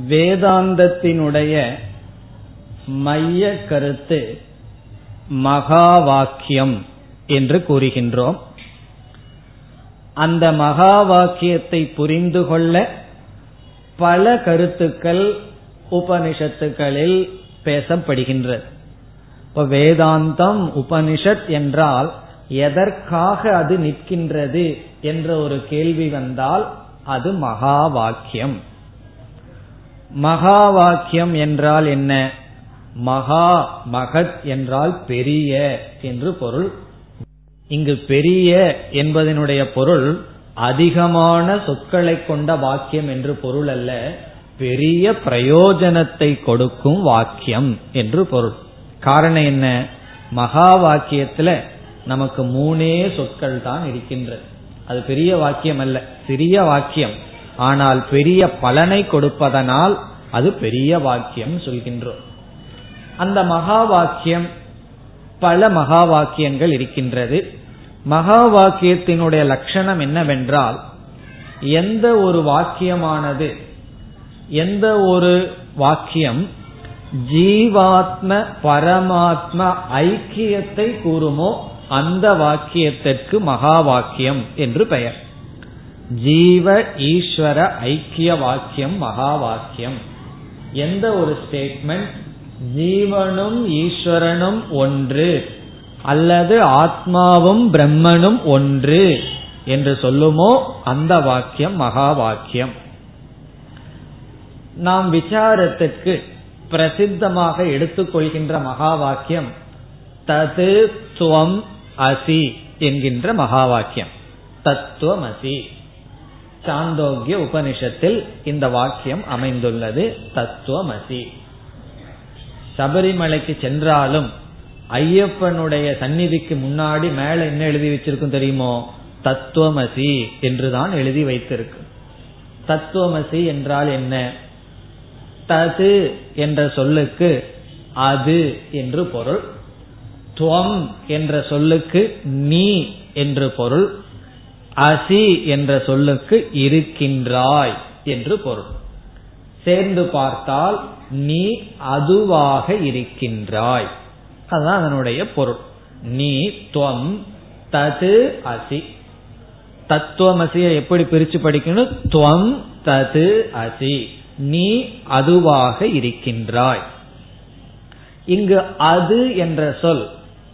வேதாந்தத்தினுடைய மைய கருத்து மகா வாக்கியம் என்று கூறுகின்றோம். அந்த மகா வாக்கியத்தை புரிந்து கொள்ள பல கருத்துக்கள் உபனிஷத்துக்களில் பேசப்படுகின்றது. இப்ப வேதாந்தம் உபனிஷத் என்றால் எதற்காக அது நிற்கின்றது என்ற ஒரு கேள்வி வந்தால் அது மகா வாக்கியம் மகா வாக்கியம் என்றால் என்ன? மகா மகத் என்றால் பெரிய என்று பொருள். இங்கு பெரிய என்பதனுடைய பொருள் அதிகமான சொற்களை கொண்ட வாக்கியம் என்று பொருள் அல்ல. பெரிய பிரயோஜனத்தை கொடுக்கும் வாக்கியம் என்று பொருள். காரணம் என்ன? மகா வாக்கியத்துல நமக்கு மூணே சொற்கள் தான் இருக்கின்றது அது பெரிய வாக்கியம் அல்ல சிறிய வாக்கியம். ஆனால் பெரிய பலனை கொடுப்பதனால் அது பெரிய வாக்கியம் சொல்கின்றோம் அந்த மகா வாக்கியம் பல மகா வாக்கியங்கள் இருக்கின்றது. மகா வாக்கியத்தினுடைய லட்சணம் என்னவென்றால் எந்த ஒரு வாக்கியமானது எந்த ஒரு வாக்கியம் ஜீவாத்ம பரமாத்ம ஐக்கியத்தை கூறுமோ அந்த வாக்கியத்திற்கு மகா வாக்கியம் என்று பெயர். ஜீவ ஈஸ்வர ஐக்கிய வாக்கியம் மகா வாக்கியம் எந்த ஒரு ஸ்டேட்மெண்ட் ஜீவனும் ஈஸ்வரனும் ஒன்று அல்லது ஆத்மாவும் பிரம்மனும் ஒன்று என்று சொல்லுமோ அந்த வாக்கியம் மகா வாக்கியம் நாம் விசாரத்துக்கு பிரசித்தமாக எடுத்துக்கொள்கின்ற மகா வாக்கியம் தது துவம் அசி என்கின்ற மகா வாக்கியம் தத்துவமசி சாந்தோக்கிய உபனிஷத்தில் இந்த வாக்கியம் அமைந்துள்ளது. தத்துவமசி. சபரிமலைக்கு சென்றாலும் ஐயப்பனுடைய சந்நிதிக்கு முன்னாடி மேல என்ன எழுதி வச்சிருக்கும் தெரியுமோ? தத்துவமசி என்றுதான் எழுதி வைத்திருக்கு. தத்துவமசி என்றால் என்ன? தது என்ற சொல்லுக்கு அது என்று பொருள். துவம் என்ற சொல்லுக்கு நீ என்று பொருள். அசி என்ற சொல்லுக்கு இருக்கின்றாய் என்று பொருள். சேர்ந்து பார்த்தால் நீ அதுவாக இருக்கின்றாய். அதுதான் அதனுடைய பொருள். நீ துவம் தது அசி. தத்துவமசியை எப்படி பிரிச்சு படிக்கணும்? துவம் தது அசி. நீ அதுவாக இருக்கின்றாய். இங்கு அது என்ற சொல்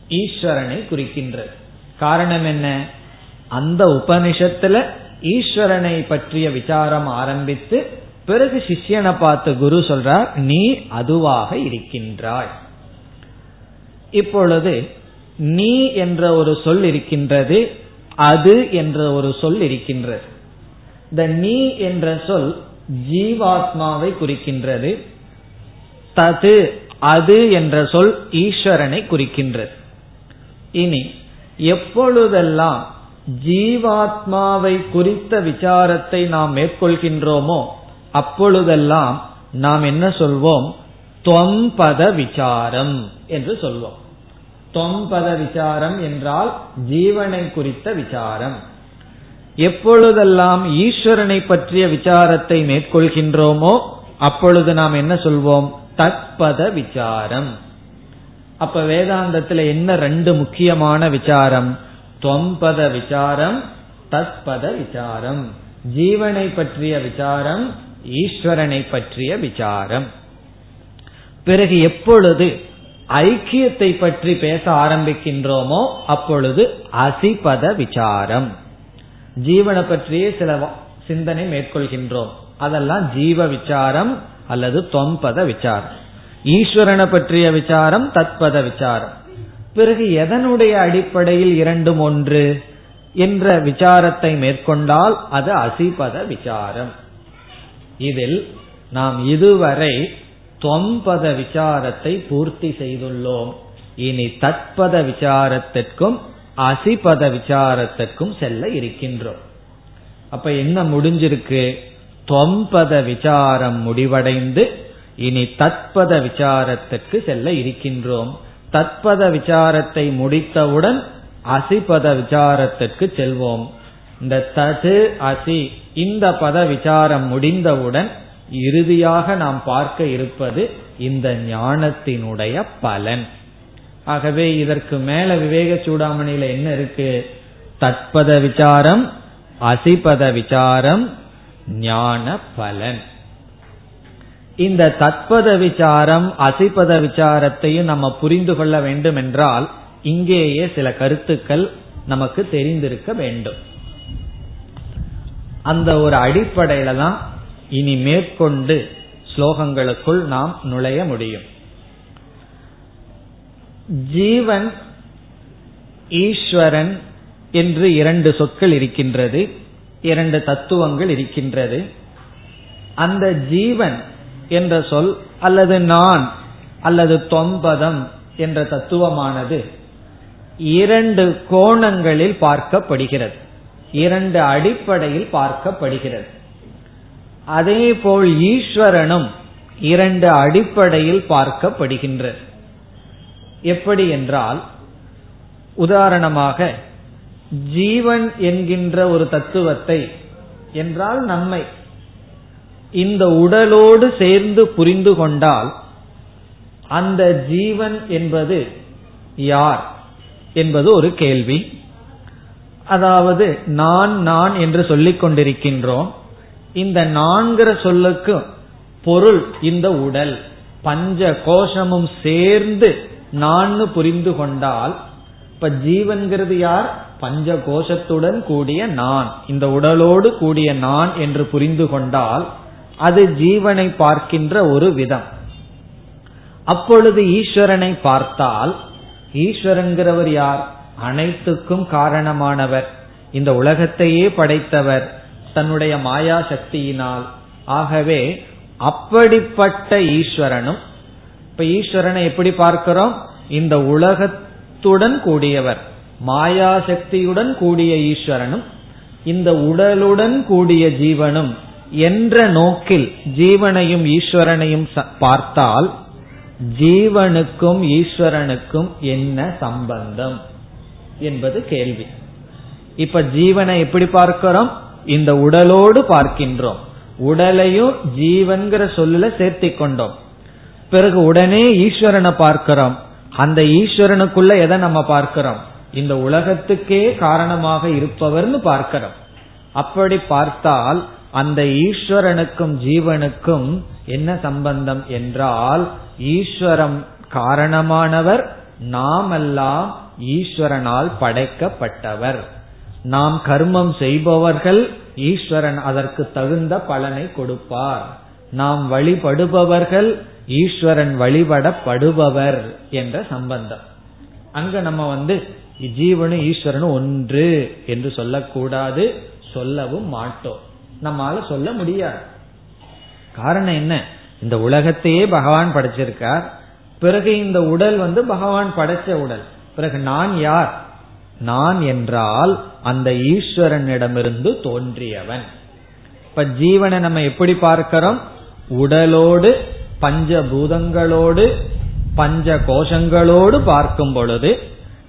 ஈஸ்வரனை குறிக்கின்றது. காரணம் என்ன? அந்த உபனிஷத்துல ஈஸ்வரனை பற்றிய விசாரம் ஆரம்பித்து பிறகு சிஷ்யனை பார்த்து குரு சொல்றார் நீ அதுவாக இருக்கின்றாய். இப்பொழுது நீ என்ற ஒரு சொல் இருக்கின்றது அது என்ற ஒரு சொல் இருக்கின்றது. இந்த நீ என்ற சொல் ஜீவாத்மாவை குறிக்கின்றது தது அது என்ற சொல் ஈஸ்வரனை குறிக்கின்றது. இனி எப்பொழுதெல்லாம் ஜீவாத்மாவை குறித்த விசாரத்தை நாம் மேற்கொள்கின்றோமோ அப்பொழுதெல்லாம் நாம் என்ன சொல்வோம்? தொம்பத விசாரம் என்று சொல்வோம். தொம்பத விசாரம் என்றால் ஜீவனை குறித்த விசாரம். எப்பொழுதெல்லாம் ஈஸ்வரனை பற்றிய விசாரத்தை மேற்கொள்கின்றோமோ அப்பொழுது நாம் என்ன சொல்வோம்? தத்பத விசாரம். அப்ப வேதாந்தத்துல என்ன ரெண்டு முக்கியமான விசாரம்? தொம்பத விசாரம் தத்பத விசாரம். ஜீவனை பற்றிய விசாரம் ஈஸ்வரனை பற்றிய விசாரம். பிறகு எப்பொழுது ஐக்கியத்தை பற்றி பேச ஆரம்பிக்கின்றோமோ அப்பொழுது அசிபத விசாரம். ஜீவனை பற்றியே சில சிந்தனை மேற்கொள்கின்றோம். அதெல்லாம் ஜீவ விசாரம் அல்லது தொம்பத விசாரம். ஈஸ்வரனை பற்றிய விசாரம் தத்பத விசாரம். பிறகு எதனுடைய அடிப்படையில் இரண்டும் ஒன்று என்ற விசாரத்தை மேற்கொண்டால் அது அசிபத விசாரம். இதில் நாம் இதுவரை தொம்பத விசாரத்தை பூர்த்தி செய்துள்ளோம். இனி தத்பத விசாரத்திற்கும் அசிபத விசாரத்திற்கும் செல்ல இருக்கின்றோம். அப்ப என்ன முடிஞ்சிருக்கு? தொம்பத விசாரம் முடிவடைந்து இனி தத்பத விசாரத்திற்கு செல்ல இருக்கின்றோம். தத்பத விசாரத்தை முடித்தவுடன் அசிபத விசாரத்திற்கு செல்வோம். இந்த தது அசி இந்த பத விசாரம் முடிந்தவுடன் இறுதியாக நாம் பார்க்க இருப்பது இந்த ஞானத்தினுடைய பலன். ஆகவே இதற்கு மேல விவேக சூடாமணியில என்ன இருக்கு? தத்பத விசாரம் அசிபத விசாரம் ஞான பலன். இந்த தத்பத விசாரம் அசிபத விசாரத்தையும் நம்ம புரிந்து கொள்ள வேண்டும் என்றால் இங்கேயே சில கருத்துக்கள் நமக்கு தெரிந்திருக்க வேண்டும். அந்த ஒரு அடிப்படையில தான் இனி மேற்கொண்டு ஸ்லோகங்களுக்குள் நாம் நுழைய முடியும். ஜீவன் ஈஸ்வரன் என்று இரண்டு சொற்கள் இருக்கின்றது இரண்டு தத்துவங்கள் இருக்கின்றது. அந்த ஜீவன் என்ற சொல் அல்லது நான் அல்லது தொம்பதம் என்ற தத்துவமானது இரண்டு கோணங்களில் பார்க்கப்படுகிறது. இரண்டு அடிப்படையில் பார்க்கப்படுகிறது. அதேபோல் ஈஸ்வரனும் இரண்டு அடிப்படையில் பார்க்கப்படுகின்றது. எப்படி என்றால் உதாரணமாக ஜீவன் என்கின்ற ஒரு தத்துவத்தை என்றால் நம்மை இந்த உடலோடு சேர்ந்து புரிந்து கொண்டால் அந்த ஜீவன் என்பது யார் என்பது ஒரு கேள்வி. அதாவது நான் நான் என்று சொல்லிக் கொண்டிருக்கின்றோம். இந்த நான்கிற சொல்லுக்கு பொருள் இந்த உடல். பஞ்ச கோஷமும் சேர்ந்து நான் புரிந்து கொண்டால் இப்ப ஜீவன்கிறது யார்? பஞ்ச கோஷத்துடன் கூடிய நான். இந்த உடலோடு கூடிய நான் என்று புரிந்து கொண்டால் அது ஜீவனை பார்க்கின்ற ஒரு விதம். அப்பொழுது ஈஸ்வரனை பார்த்தால் ஈஸ்வரன்கிறவர் யார்? அனைத்துக்கும் காரணமானவர். இந்த உலகத்தையே படைத்தவர். தன்னுடைய மாயா சக்தியினால். ஆகவே அப்படிப்பட்ட ஈஸ்வரனும் இப்ப ஈஸ்வரனை எப்படி பார்க்கிறோம்? இந்த உலகத்துடன் கூடியவர். மாயா சக்தியுடன் கூடிய ஈஸ்வரனும் இந்த உடலுடன் கூடிய ஜீவனும். என்ற நோக்கில் ஜீவனையும் ஈஸ்வரனையும் பார்த்தால் ஜீவனுக்கும் ஈஸ்வரனுக்கும் என்ன சம்பந்தம் என்பது கேள்வி. இப்ப ஜீவனை எப்படி பார்க்கிறோம்? இந்த உடலோடு பார்க்கின்றோம். உடலையும் ஜீவன்கிற சொல்ல சேர்த்தி கொண்டோம் பிறகு உடனே ஈஸ்வரனை பார்க்கிறோம். அந்த ஈஸ்வரனுக்குள்ள எதை நம்ம பார்க்கிறோம்? இந்த உலகத்துக்கே காரணமாக இருப்பவர்னு பார்க்கிறோம். அப்படி பார்த்தால் அந்த ஈஸ்வரனுக்கும் ஜீவனுக்கும் என்ன சம்பந்தம் என்றால் ஈஸ்வரம் காரணமானவர் நாமெல்லாம் ஈஸ்வரனால் படைக்கப்பட்டவர். நாம் கர்மம் செய்பவர்கள் ஈஸ்வரன் அதற்கு தகுந்த பலனை கொடுப்பார். நாம் வழிபடுபவர்கள் ஈஸ்வரன் வழிபடப்படுபவர் என்ற சம்பந்தம். அங்க நம்ம வந்து ஜீவனும் ஈஸ்வரனும் ஒன்று என்று சொல்லக்கூடாது சொல்லவும் மாட்டோம். நம்மால சொல்ல முடியாது. காரணம் என்ன? இந்த உலகத்தையே பகவான் படைச்சிருக்கார். பிறகு இந்த உடல் வந்து பகவான் படைச்ச உடல். பிறகு நான் யார்? நான் என்றால் அந்த ஈஸ்வரனிடமிருந்து தோன்றியவன். இப்ப ஜீவனை நம்ம எப்படி பார்க்கிறோம்? உடலோடு பஞ்சபூதங்களோடு பஞ்ச கோஷங்களோடு பார்க்கும் பொழுது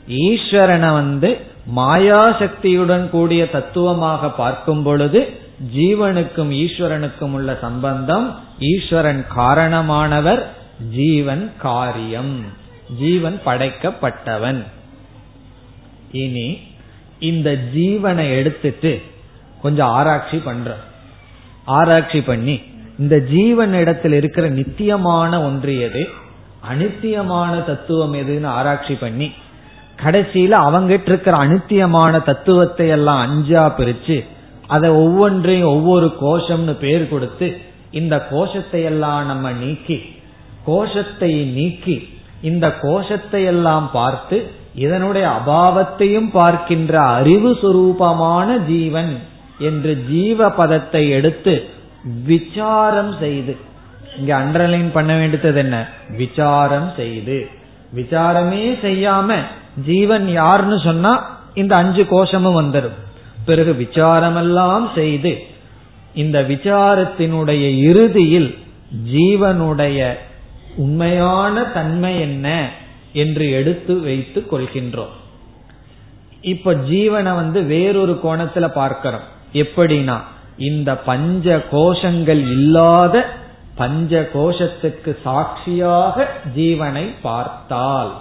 ஈஸ்வரனை வந்து மாயாசக்தியுடன் கூடிய தத்துவமாக பார்க்கும் பொழுது ஜீவனுக்கும் ஈஸ்வரனுக்கும் உள்ள சம்பந்தம் ஈஸ்வரன் காரணமானவர் ஜீவன் காரியம். ஜீவன் படைக்கப்பட்டவன். இனி இந்த ஜீவனை எடுத்துட்டு கொஞ்சம் ஆராய்ச்சி பண்ற ஆராய்ச்சி பண்ணி இந்த ஜீவன் இடத்தில் இருக்கிற நித்தியமான ஒன்று எது? அனித்தியமான தத்துவம் எதுன்னு ஆராய்ச்சி பண்ணி கடைசியில அவங்கிட்ட இருக்கிற அனித்தியமான தத்துவத்தை எல்லாம் அஞ்சா பிரிச்சு அதை ஒவ்வொன்றையும் ஒவ்வொரு கோஷம்னு பேர் கொடுத்து இந்த கோஷத்தை எல்லாம் நம்ம நீக்கி கோஷத்தை நீக்கி இந்த கோஷத்தை எல்லாம் பார்த்து இதனுடைய அபாவத்தையும் பார்க்கின்ற அறிவு சுரூபமான ஜீவன் என்று ஜீவ பதத்தை எடுத்து விசாரம் செய்து இங்க அண்டர்லைன் பண்ண வேண்டியது என்ன? விசாரம் செய்து. விசாரமே செய்யாம ஜீவன் யாருன்னு சொன்னா இந்த அஞ்சு கோஷமும் வந்துடும் பிறகு விசாரமெல்லாம் செய்து இந்த விசாரத்தினுடைய இறுதியில் ஜீவனுடைய உண்மையான தன்மை என்ன என்று எடுத்து வைத்து கொள்கின்றோம். இப்ப ஜீவனை வந்து வேறொரு கோணத்துல பார்க்கிறோம். எப்படின்னா இந்த பஞ்ச கோஷங்கள் இல்லாத பஞ்ச கோஷத்துக்கு சாட்சியாக ஜீவனை பார்த்தால்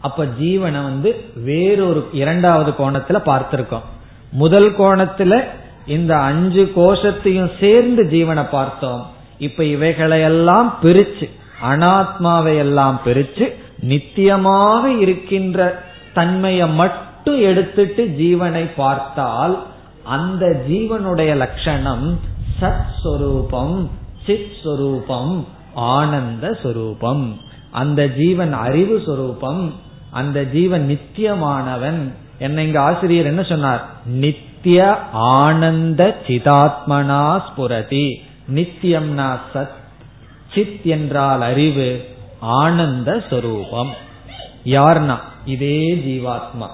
அப்ப ஜீவனை வந்து வேறொரு இரண்டாவது கோணத்துல பார்த்திருக்கோம். முதல் கோணத்துல இந்த அஞ்சு கோஷத்தையும் சேர்ந்து ஜீவனை பார்த்தோம். இப்ப இவைகளையெல்லாம் பிரிச்சு அனாத்மாவை எல்லாம் பிரிச்சு நித்தியமாக இருக்கின்ற தன்மையை மட்டும் எடுத்துட்டு ஜீவனை பார்த்தால் அந்த ஜீவனுடைய லட்சணம் சத் சொரூபம் சித் சொரூபம் ஆனந்த சொரூபம். அந்த ஜீவன் அறிவு சொரூபம் அந்த ஜீவன் நித்தியமானவன் என்ன இங்க ஆசிரியர் என்ன சொன்னார்? நித்திய ஆனந்த சிதாத்மனா ஸ்புரதி. நித்தியம்னா சத் சித் என்றால் அறிவு ஆனந்த சொரூபம். யார்னா? இதே ஜீவாத்மா.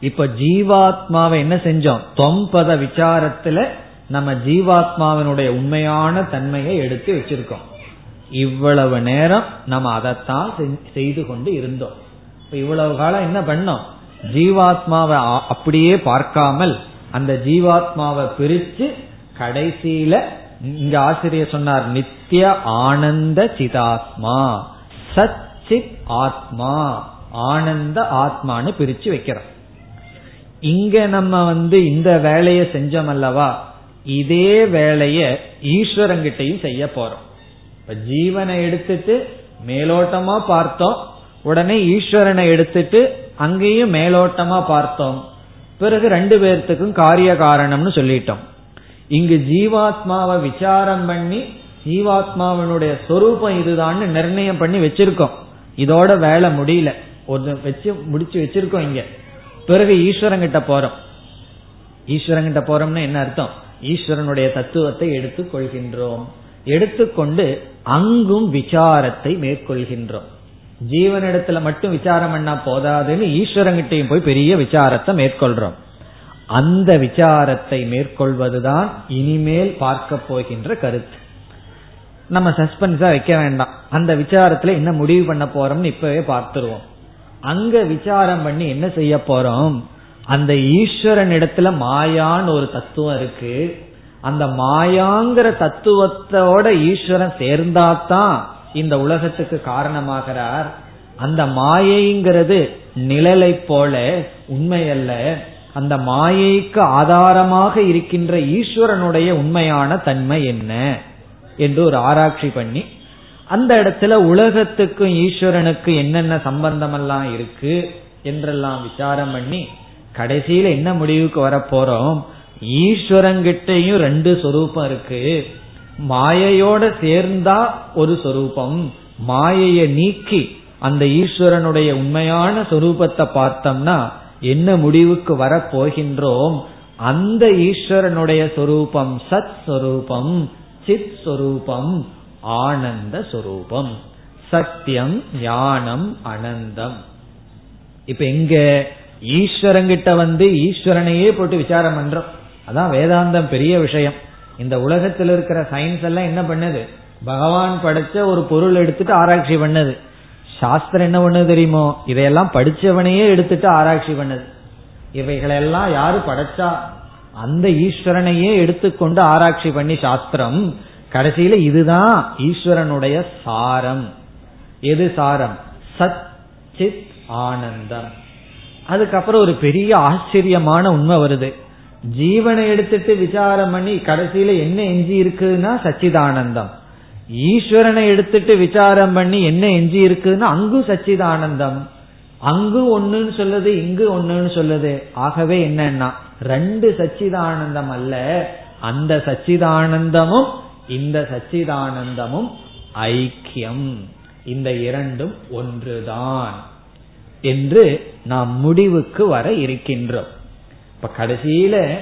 இப்ப ஜீவாத்மாவை என்ன செஞ்சோம்? தொம்பத விசாரத்துல நம்ம ஜீவாத்மாவினுடைய உண்மையான தன்மையை எடுத்து வச்சிருக்கோம். இவ்வளவு நேரம் நம்ம அதைத்தான் செய்து கொண்டு இருந்தோம். இவ்வளவு காலம் என்ன பண்ணோம்? ஜீவாத்மாவை அப்படியே பார்க்காமல் அந்த ஜீவாத்மாவை பிரிச்சு கடைசியில இங்க ஆசிரியர் சொன்னார் நித்திய ஆனந்த சிதாத்மா சச்சித் ஆத்மா ஆனந்த ஆத்மான்னு பிரிச்சு வைக்கிறோம். இங்க நம்ம வந்து இந்த வேலையை செஞ்சோம் அல்லவா? இதே வேலைய ஈஸ்வரங்கிட்டையும் செய்ய போறோம். இப்ப ஜீவனை எடுத்துட்டு மேலோட்டமா பார்த்தோம். உடனே ஈஸ்வரனை எடுத்துட்டு அங்கேயும் மேலோட்டமா பார்த்தோம். பிறகு ரெண்டு பேர்த்துக்கும் காரிய காரணம்னு சொல்லிட்டோம். இங்கு ஜீவாத்மாவை விசாரம் பண்ணி ஜீவாத்மாவினுடைய சொரூபம் இதுதான்னு நிர்ணயம் பண்ணி வச்சிருக்கோம். இதோட வேலை முடியல. ஒரு வச்சு முடிச்சு வச்சிருக்கோம் இங்க. பிறகு ஈஸ்வரங்கிட்ட போறோம். ஈஸ்வரங்கிட்ட போறோம்னா என்ன அர்த்தம்? ஈஸ்வரனுடைய தத்துவத்தை எடுத்துக் கொள்கின்றோம். எடுத்துக்கொண்டு அங்கும் விசாரத்தை மேற்கொள்கின்றோம். ஜீவனிடத்துல மட்டும் விசாரம் பண்ணா போதாதுன்னு ஈஸ்வரங்கிட்டையும் போய் பெரிய விசாரத்தை மேற்கொள்றோம். அந்த விசாரத்தை மேற்கொள்வதுதான் இனிமேல் பார்க்க போகின்ற கருத்து. நம்ம சஸ்பென்ஸா வைக்க வேண்டாம். அந்த விசாரத்துல என்ன முடிவு பண்ண போறோம்னு இப்பவே பார்த்துருவோம். அங்க விசாரம் பண்ணி என்ன செய்ய போறோம்? அந்த ஈஸ்வரன் இடத்துல மாயான்னு ஒரு தத்துவம் இருக்கு. அந்த மாயாங்கிற தத்துவத்தோட ஈஸ்வரன் சேர்ந்தாதான் இந்த உலகத்துக்கு காரணமாகிறார். அந்த மாயைங்கிறது நிழலை போல உண்மையல்ல. அந்த மாயைக்கு ஆதாரமாக இருக்கின்ற ஈஸ்வரனுடைய உண்மையான தன்மை என்ன? என்று ஒரு ஆராய்ச்சி பண்ணி அந்த இடத்துல உலகத்துக்கும் ஈஸ்வரனுக்கு என்னென்ன சம்பந்தம் எல்லாம் இருக்கு என்றெல்லாம் விசாரம் பண்ணி கடைசியில என்ன முடிவுக்கு வரப்போறோம் ஈஸ்வரங்கிட்டையும் ரெண்டு சொரூபம் இருக்கு. மாயையோட சேர்ந்தா ஒரு சொரூபம். மாயையை நீக்கி அந்த ஈஸ்வரனுடைய உண்மையான சொரூபத்தை பார்த்தோம்னா என்ன முடிவுக்கு வரப்போகின்றோம் அந்த ஈஸ்வரனுடைய சொரூபம் சத் சொரூபம் சித் சொரூபம் ஆனந்த சொரூபம். சத்தியம் ஞானம் அனந்தம். இப்ப எங்க ஈஸ்வரங்கிட்ட வந்து ஈஸ்வரனையே போட்டு விசாரம் பண்றோம். அதான் வேதாந்தம் பெரிய விஷயம். இந்த உலகத்தில் இருக்கிற சயின்ஸ் எல்லாம் என்ன பண்ணுது? பகவான் படைச்ச ஒரு பொருள் எடுத்துட்டு ஆராய்ச்சி பண்ணது. சாஸ்திரம் என்ன பண்ணுது தெரியுமோ? இதையெல்லாம் படிச்சவனையே எடுத்துட்டு ஆராய்ச்சி பண்ணது. இவைகளெல்லாம் யாரு படைச்சா? அந்த ஈஸ்வரனையே எடுத்துக்கொண்டு ஆராய்ச்சி பண்ணி சாஸ்திரம். கடைசியில இதுதான் ஈஸ்வரனுடைய சாரம். எது சாரம்? சத் சித் ஆனந்தம். அதுக்கப்புறம் ஒரு பெரிய ஆச்சரியமான உண்மை வருது. ஜீவனை எடுத்துட்டு விசாரம் பண்ணி கடைசியில என்ன எஞ்சி இருக்குதுன்னா சச்சிதானந்தம். ஈஸ்வரனை எடுத்துட்டு விசாரம் பண்ணி என்ன எஞ்சி இருக்குதுன்னா அங்கும் சச்சிதானந்தம். அங்கு ஒண்ணுன்னு சொல்லுது இங்கு ஒண்ணுன்னு சொல்லுது. ஆகவே என்னன்னா ரெண்டு சச்சிதானந்தம் அல்ல அந்த சச்சிதானந்தமும் இந்த சச்சிதானந்தமும் ஐக்கியம். இந்த இரண்டும் ஒன்றுதான் என்று நாம் முடிவுக்கு வர இருக்கின்றோம். இப்ப கடைசியில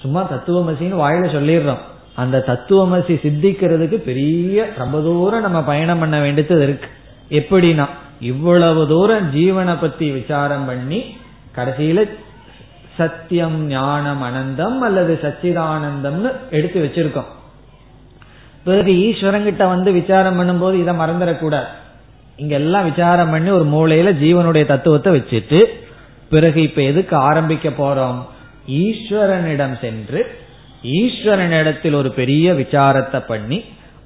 சும்மா தத்துவமசின்னு வாயில சொல்லிடுறோம். அந்த தத்துவமசி சித்திக்கிறதுக்கு பெரிய ரொம்ப தூரம் நம்ம பயணம் பண்ண வேண்டியது இருக்கு. எப்படின்னா இவ்வளவு தூரம் ஜீவனை பத்தி விசாரம் பண்ணி கடைசியில சத்தியம் ஞானம் அனந்தம் அல்லது சச்சிதானந்தம்னு எடுத்து வச்சிருக்கோம். பிறகு ஈஸ்வரங்கிட்ட வந்து விசாரம் பண்ணும்போது இதை மறந்துடக்கூடாது. இங்க எல்லாம் விசாரம் பண்ணி ஒரு மூலையில ஜீவனுடைய தத்துவத்தை வச்சுட்டு பிறகு இப்ப எதுக்கு ஆரம்பிக்க போறோம்? ஈஸ்வரனிடம் சென்று ஈஸ்வரனிடத்தில் ஒரு பெரிய விசாரத்தை பண்ணி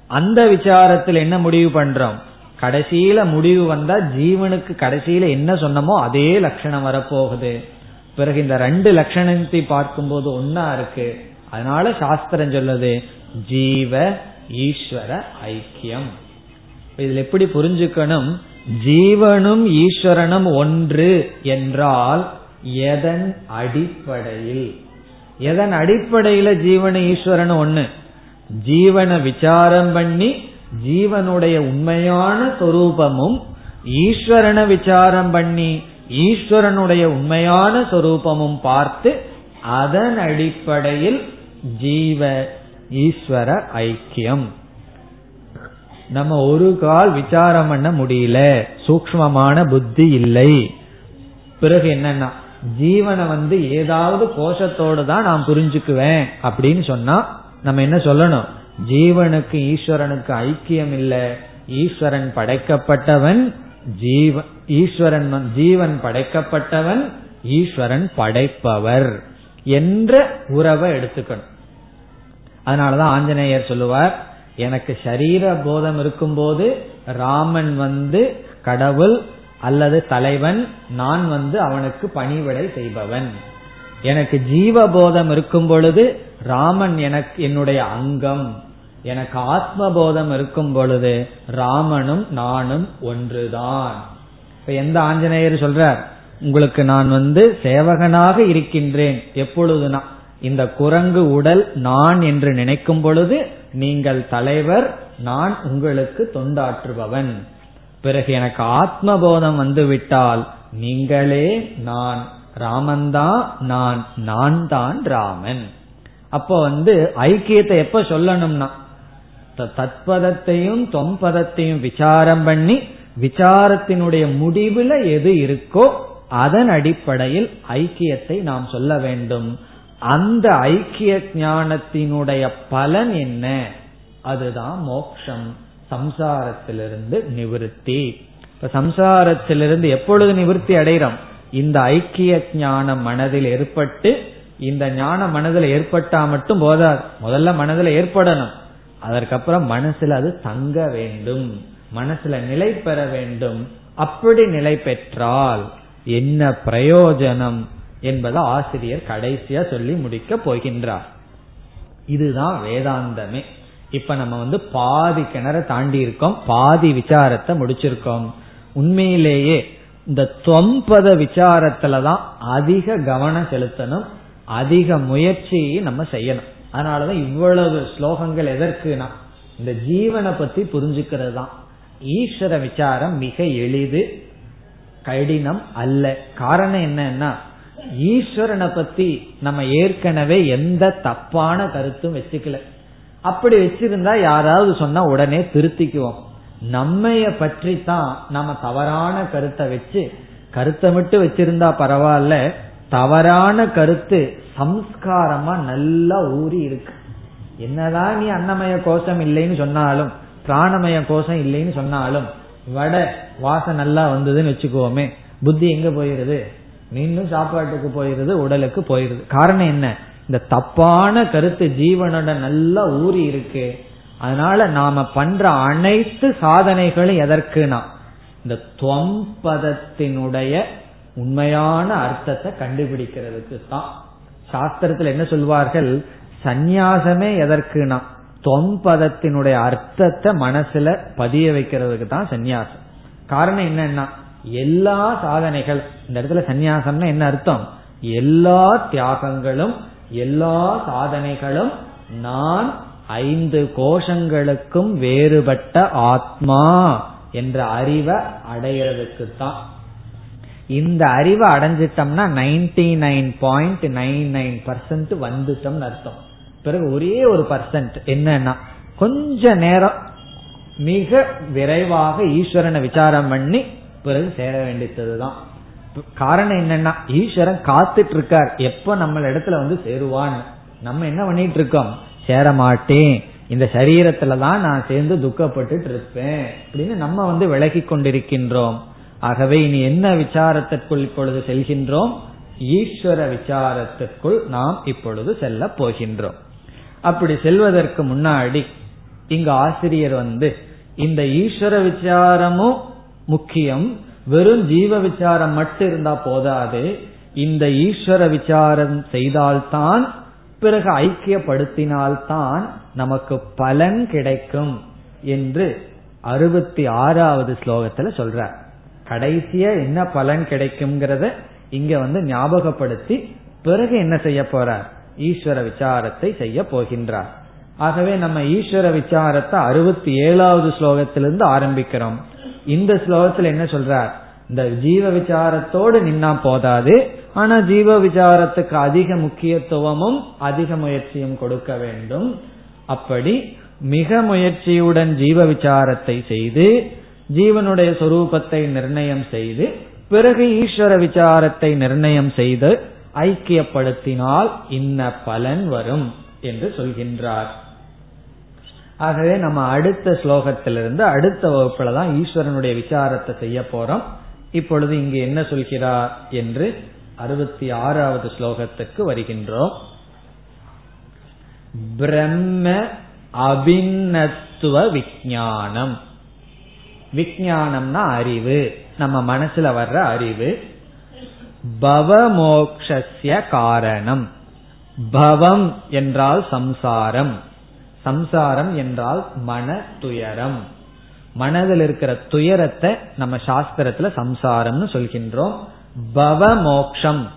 அந்த விசாரத்தில் என்ன முடிவு பண்றோம்? கடைசியில முடிவு வந்தா ஜீவனுக்கு கடைசியில என்ன சொன்னமோ அதே லட்சணம் வரப்போகுது. பிறகு இந்த ரெண்டு லட்சணத்தை பார்க்கும்போது ஒன்னா இருக்கு. அதனால சாஸ்திரம் சொல்லுது ஜீவ ஈஸ்வர ஐக்கியம். இதுல எப்படி புரிஞ்சுக்கணும்? ஜீவனும் ஈஸ்வரனும் ஒன்று என்றால் எதன் அடிப்படையில்? எதன் அடிப்படையில ஜீவன ஈஸ்வரன் ஒண்ணு? ஜீவனை விசாரம் பண்ணி ஜீவனுடைய உண்மையான சொரூபமும் ஈஸ்வரனை விசாரம் பண்ணி ஈஸ்வரனுடைய உண்மையான சொரூபமும் பார்த்து அதன் அடிப்படையில் ஜீவ ஈஸ்வர ஐக்கியம். நம்ம ஒரு கால் விசாரம் பண்ண முடியல. சூக்மமான புத்தி இல்லை. பிறகு என்னன்னா ஜீவனை வந்து ஏதாவது கோஷத்தோடு தான் நான் புரிஞ்சுக்குவேன் அப்படின்னு சொன்னா நம்ம என்ன சொல்லணும்? ஜீவனுக்கு ஈஸ்வரனுக்கு ஐக்கியம் இல்லை. ஈஸ்வரன் படைக்கப்பட்டவன் ஜீவ ஈஸ்வரன் ஜீவன் படைக்கப்பட்டவன் ஈஸ்வரன் படைப்பவர் என்ற உறவை எடுத்துக்கணும். அதனாலதான் ஆஞ்சநேயர் சொல்லுவார் எனக்கு சரீர போதம் இருக்கும்போது ராமன் வந்து கடவுள் அல்லது தலைவன் நான் வந்து அவனுக்கு பணிவிடை செய்பவன். எனக்கு ஜீவ போதம் இருக்கும் பொழுது ராமன் எனக்கு என்னுடைய அங்கம். எனக்கு ஆத்ம போதம் இருக்கும் பொழுது ராமனும் நானும் ஒன்றுதான். இப்ப எந்த ஆஞ்சநேயர் சொல்றார் உங்களுக்கு நான் வந்து சேவகனாக இருக்கின்றேன். எப்பொழுதுனா இந்த குரங்கு உடல் நான் என்று நினைக்கும் பொழுது நீங்கள் தலைவர் நான் உங்களுக்கு தொண்டாற்றுபவன். பிறகு எனக்கு ஆத்ம போதம் நீங்களே நான் ராமன் தான் நான் நான் தான் ராமன். அப்போ வந்து ஐக்கியத்தை எப்ப சொல்லணும்னா தத்பதத்தையும் தொம்பதத்தையும் விசாரம் பண்ணி விசாரத்தினுடைய முடிவுல எது இருக்கோ அதன் அடிப்படையில் ஐக்கியத்தை நாம் சொல்ல வேண்டும். அந்த ஐக்கிய ஞானத்தினுடைய பலன் என்ன? அதுதான் மோக்ஷம். சம்சாரத்திலிருந்து நிவிருத்தி. இப்ப சம்சாரத்திலிருந்து எப்பொழுது நிவிருத்தி அடைகிறோம்? இந்த ஐக்கிய ஞானம் மனதில் ஏற்பட்டு இந்த ஞானம் மனதில் ஏற்பட்டா மட்டும் போதாது. முதல்ல மனதில் ஏற்படணும். அதற்கப்புறம் மனசுல அது தங்க வேண்டும். மனசுல நிலை பெற வேண்டும். அப்படி நிலை பெற்றால் என்ன பிரயோஜனம்? என்பதை ஆசிரியர் கடைசியா சொல்லி முடிக்க போகின்றார். இதுதான் வேதாந்தமே. இப்ப நம்ம வந்து பாதி கிணற தாண்டி இருக்கோம் பாதி விசாரத்தை முடிச்சிருக்கோம். உண்மையிலேயே இந்த தொம்பத விசாரத்துலதான் அதிக கவனம் செலுத்தணும் அதிக முயற்சியை நம்ம செய்யணும். அதனாலதான் இவ்வளவு ஸ்லோகங்கள் எதற்குனா இந்த ஜீவனை பத்தி புரிஞ்சுக்கிறது தான். ஈஸ்வர விசாரம் மிக எளிது கடினம் அல்ல. காரணம் என்னன்னா ஈஸ்வரனை பத்தி நம்ம ஏற்கனவே எந்த தப்பான கருத்தும் வச்சுக்கல. அப்படி வச்சிருந்தா யாராவது சொன்னா உடனே திருத்திக்குவோம். நம்மைய பற்றி தான் நம்ம தவறான கருத்தை வச்சு கருத்தை மட்டும் வச்சிருந்தா பரவாயில்ல தவறான கருத்து சம்ஸ்காரமா நல்லா ஊறி இருக்கு. என்னதான் நீ அன்னமய கோஷம் இல்லைன்னு சொன்னாலும் பிராணமய கோஷம் இல்லைன்னு சொன்னாலும் வட வாசம் நல்லா வந்ததுன்னு வச்சுக்கோமே புத்தி எங்க போயிருது? மீண்டும் சாப்பாட்டுக்கு போயிருது உடலுக்கு போயிருது காரணம் என்ன? இந்த தப்பான கருத்து ஜீவனோட நல்லா ஊறி இருக்கு. அதனால நாம பண்ற அனைத்து சாதனைகளும் எதற்குனா இந்த துவம்பதத்தினுடைய உண்மையான அர்த்தத்தை கண்டுபிடிக்கிறதுக்கு தான். சாஸ்திரத்தில் என்ன சொல்வார்கள்? சந்நியாசமே எதற்குனா தொம்பதத்தினுடைய அர்த்தத்தை மனசுல பதிய வைக்கிறதுக்கு தான் சந்நியாசம். காரணம் என்னன்னா எல்லா சாதனைகள். இந்த இடத்துல சந்நியாசம்னா என்ன அர்த்தம்? எல்லா தியாகங்களும் எல்லா சாதனைகளும் நான் ஐந்து கோஷங்களுக்கும் வேறுபட்ட ஆத்மா என்ற அறிவை அடையிறதுக்கு தான் இந்த அறிவை அடைஞ்சிட்டோம்னா ninety nine point nine nine percent வந்துட்டோம்னு அர்த்தம். பிறகு ஒரே ஒரு பர்சன்ட் என்னன்னா கொஞ்ச நேரம் மிக விரைவாக ஈஸ்வரனை விசாரம் பண்ணி பிறகு சேர வேண்டியதுதான் காரணம் என்னன்னா ஈஸ்வரன் காத்துட்டு இருக்கார் எப்ப நம்ம இடத்துல வந்து சேருவான்னு. நம்ம என்ன பண்ணிட்டு இருக்கோம் சேர மாட்டேன் இந்த சரீரத்துல தான் நான் சேர்ந்து துக்கப்பட்டு இருப்பேன் அப்படின்னு நம்ம வந்து விலகி கொண்டிருக்கின்றோம். ஆகவே இனி என்ன விசாரத்திற்குள் இப்பொழுது செல்கின்றோம்? ஈஸ்வர விசாரத்திற்குள் நாம் இப்பொழுது செல்ல போகின்றோம். அப்படி செல்வதற்கு முன்னாடி இங்கு ஆசிரியர் வந்து இந்த ஈஸ்வர விசாரமும் முக்கியம். வெறும் ஜீவ விசாரம் மட்டும் இருந்தா போதாது. இந்த ஈஸ்வர விசாரம் செய்தால்தான் பிறகு ஐக்கியப்படுத்தினால்தான் நமக்கு பலன் கிடைக்கும் என்று அறுபத்தி ஆறாவது ஸ்லோகத்துல சொல்றார். கடைசியா என்ன பலன் கிடைக்கும்ங்கிறத இங்க வந்து ஞாபகப்படுத்தி பிறகு என்ன செய்ய போறார்? ஈஸ்வர விசாரத்தை செய்ய போகின்றார். ஆகவே நம்ம ஈஸ்வர விசாரத்தை அறுபத்தி ஏழாவது ஸ்லோகத்திலிருந்து ஆரம்பிக்கிறோம். இந்த ஸ்லோகத்தில் என்ன சொல்றார்? இந்த ஜீவ விசாரத்தோடு நின்னா போதாது ஆனா ஜீவ விசாரத்துக்கு அதிக முக்கியத்துவமும் அதிக முயற்சியும் கொடுக்க வேண்டும். அப்படி மிக முயற்சியுடன் ஜீவ விசாரத்தை செய்து ஜீவனுடைய சொரூபத்தை நிர்ணயம் செய்து பிறகு ஈஸ்வர விசாரத்தை நிர்ணயம் செய்து ஐக்கியப்படுத்தினால் இன்ன பலன் வரும் என்று சொல்கின்றார். ஆகவே நம்ம அடுத்த ஸ்லோகத்திலிருந்து அடுத்த வகுப்புல தான் ஈஸ்வரனுடைய விசாரத்தை செய்ய போறோம். இப்பொழுது இங்கு என்ன சொல்கிறார் என்று அறுபத்தி ஆறாவது ஸ்லோகத்துக்கு வருகின்றோம். பிரம்ம அபிநத்துவ விஜானம் விஜானம்னா அறிவு. நம்ம மனசுல வர்ற அறிவு. பவமோக்ஷஸ்ய காரணம். பவம் என்றால் சம்சாரம். சம்சாரம் என்றால் மன துயரம். மனதில் இருக்கிற துயரத்தை நம்ம சாஸ்திரத்துல சம்சாரம்னு சொல்கின்றோம். பவ மோக்ஷம்.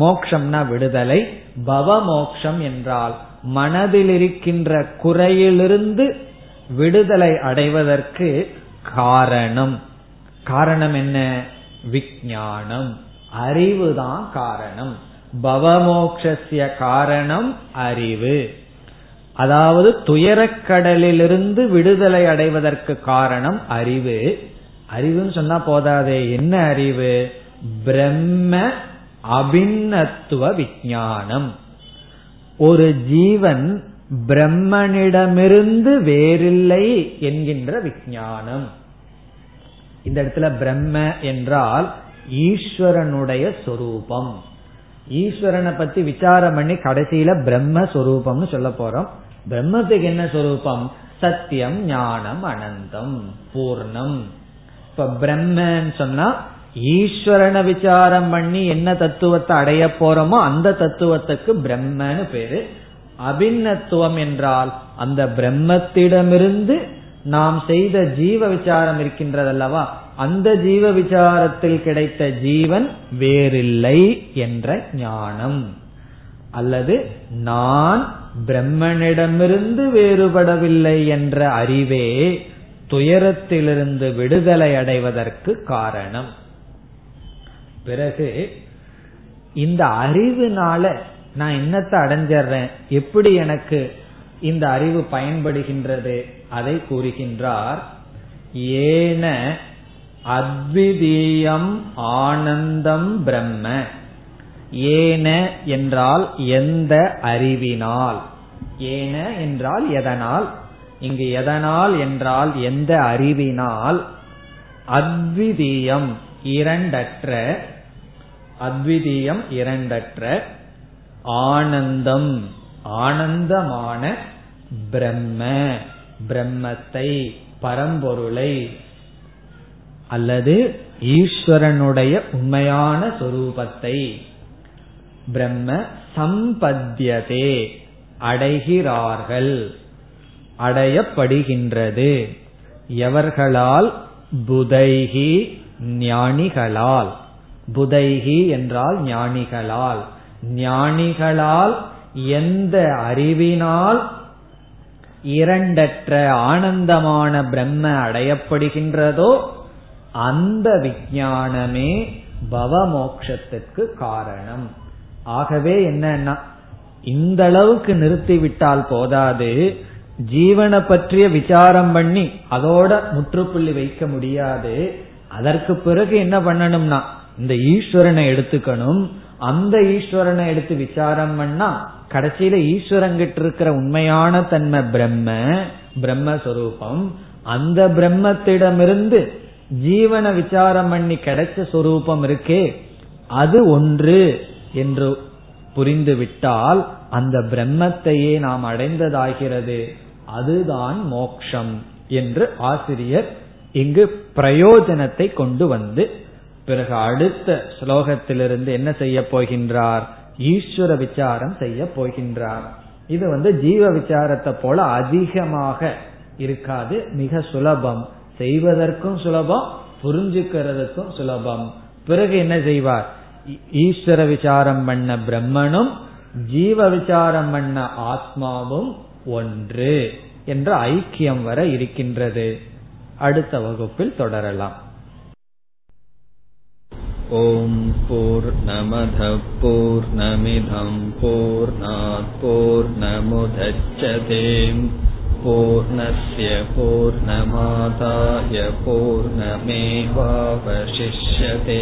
மோக்ஷம்னா விடுதலை. பவ மோக்ஷம் என்றால் மனதில் இருக்கின்ற குறையிலிருந்து விடுதலை அடைவதற்கு காரணம். காரணம் என்ன? விஞ்ஞானம். அறிவுதான் காரணம். பவமோக்ஷிய காரணம் அறிவு. அதாவது துயரக்கடலிலிருந்து விடுதலை அடைவதற்கு காரணம் அறிவு. அறிவுன்னு சொன்னா போதாதே என்ன அறிவு? பிரம்ம அபிநத்துவ விஞ்ஞானம் ஒரு ஜீவன் பிரம்மனிடமிருந்து வேறில்லை என்கின்ற விஞ்ஞானம் இந்த இடத்துல பிரம்ம என்றால் ஈஸ்வரனுடைய சொரூபம். ஈஸ்வரனை பத்தி விசாரம் பண்ணி கடைசியில பிரம்மஸ்வரூபம்னு சொல்ல போறோம். பிரம்மத்துக்கு என்ன சொரூபம்? சத்தியம் ஞானம் அனந்தம் பூர்ணம். இப்ப பிரம்மன்னு சொன்னா ஈஸ்வரனை விசாரம் பண்ணி என்ன தத்துவத்தை அடைய போறோமோ அந்த தத்துவத்துக்கு பிரம்மன்னு பேரு. அபிநத்துவம் என்றால் அந்த பிரம்மத்திடமிருந்து நாம் செய்த ஜீவ விசாரம் இருக்கின்றதல்லவா? அந்த ஜீவ விசாரத்தில் கிடைத்த ஜீவன் வேறில்லை என்ற ஞானம். அல்லது நான் பிரம்மனிடமிருந்து வேறுபடவில்லை என்ற அறிவே துயரத்திலிருந்து விடுதலை அடைவதற்கு காரணம். பிறகு இந்த அறிவுனால நான் என்னத்தை அடைஞ்சிடுறேன்? எப்படி எனக்கு இந்த அறிவு பயன்படுகின்றது? அதை கூறுகின்றார் ஏன அத்விதீயம் ஆனந்தம் பிரம்ம. ஏன என்றால் எந்த அறிவினால். ஏன என்றால் எதனால்? இங்கு எதனால் என்றால் எந்த அறிவினால்? அத்விதீயம் இரண்டற்ற அத்விதீயம் இரண்டற்ற ஆனந்தம் ஆனந்தமான பிரம்ம பிரம்மத்தை பரம்பொருளை அல்லது ஈஸ்வரனுடைய உண்மையான சொரூபத்தை. பிரம்ம சம்பத்தியதே. அடைகிறார்கள். அடையப்படுகின்றது. எவர்களால்? புதைகி ஞானிகளால். புதைகி என்றால் ஞானிகளால். ஞானிகளால் எந்த அறிவினால்? இரண்டற்ற ஆனந்தமான பிரம்ம அடையப்படுகின்றதோ அந்த விஞ்ஞானமே பவமோக்ஷத்துக்கு காரணம். ஆகவே என்னன்னா இந்த அளவுக்கு நிறுத்திவிட்டால் போதாது ஜீவனை பற்றிய விசாரம் பண்ணி அதோட முற்றுப்புள்ளி வைக்க முடியாது. அதற்கு பிறகு என்ன பண்ணணும்னா இந்த ஈஸ்வரனை எடுத்துக்கணும். அந்த ஈஸ்வரனை எடுத்து விசாரம் பண்ணா கடைசியில ஈஸ்வரங்கிட்ட இருக்கிற உண்மையான தன்மை பிரம்ம பிரம்மஸ்வரூபம். அந்த பிரம்மத்திடமிருந்து ஜீவன விசாரம் பண்ணி கிடைச்ச சொரூபம் இருக்கே அது ஒன்று. என்று புரிந்துவிட்டால் அந்த பிரம்மத்தையே நாம் அடைந்ததாகிறது. அதுதான் மோக்ஷம் என்று ஆசிரியர் இங்கு பிரயோஜனத்தை கொண்டு வந்து பிறகு அடுத்த ஸ்லோகத்திலிருந்து என்ன செய்ய போகின்றார்? ஈஸ்வர விசாரம் செய்ய போகின்றார். இது வந்து ஜீவ விசாரத்தை போல அதிகமாக இருக்காது. மிக சுலபம். செய்வதற்கும் சுலபம் புரிஞ்சுக்கிறதுக்கும் சுலபம். பிறகு என்ன செய்வார்? ஈஸ்வர விசாரம் பண்ண பிரம்மனும் ஜீவ விசாரம் பண்ண ஆத்மாவும் ஒன்று என்ற ஐக்கியம் வர இருக்கின்றது அடுத்த வகுப்பில் தொடரலாம் ॐ पूर्णमधपूर्णमिधम् पूर्णात् पूर्णमुदच्छते पूर्णस्य पूर्णमादाय पूर्णमेवावशिष्यते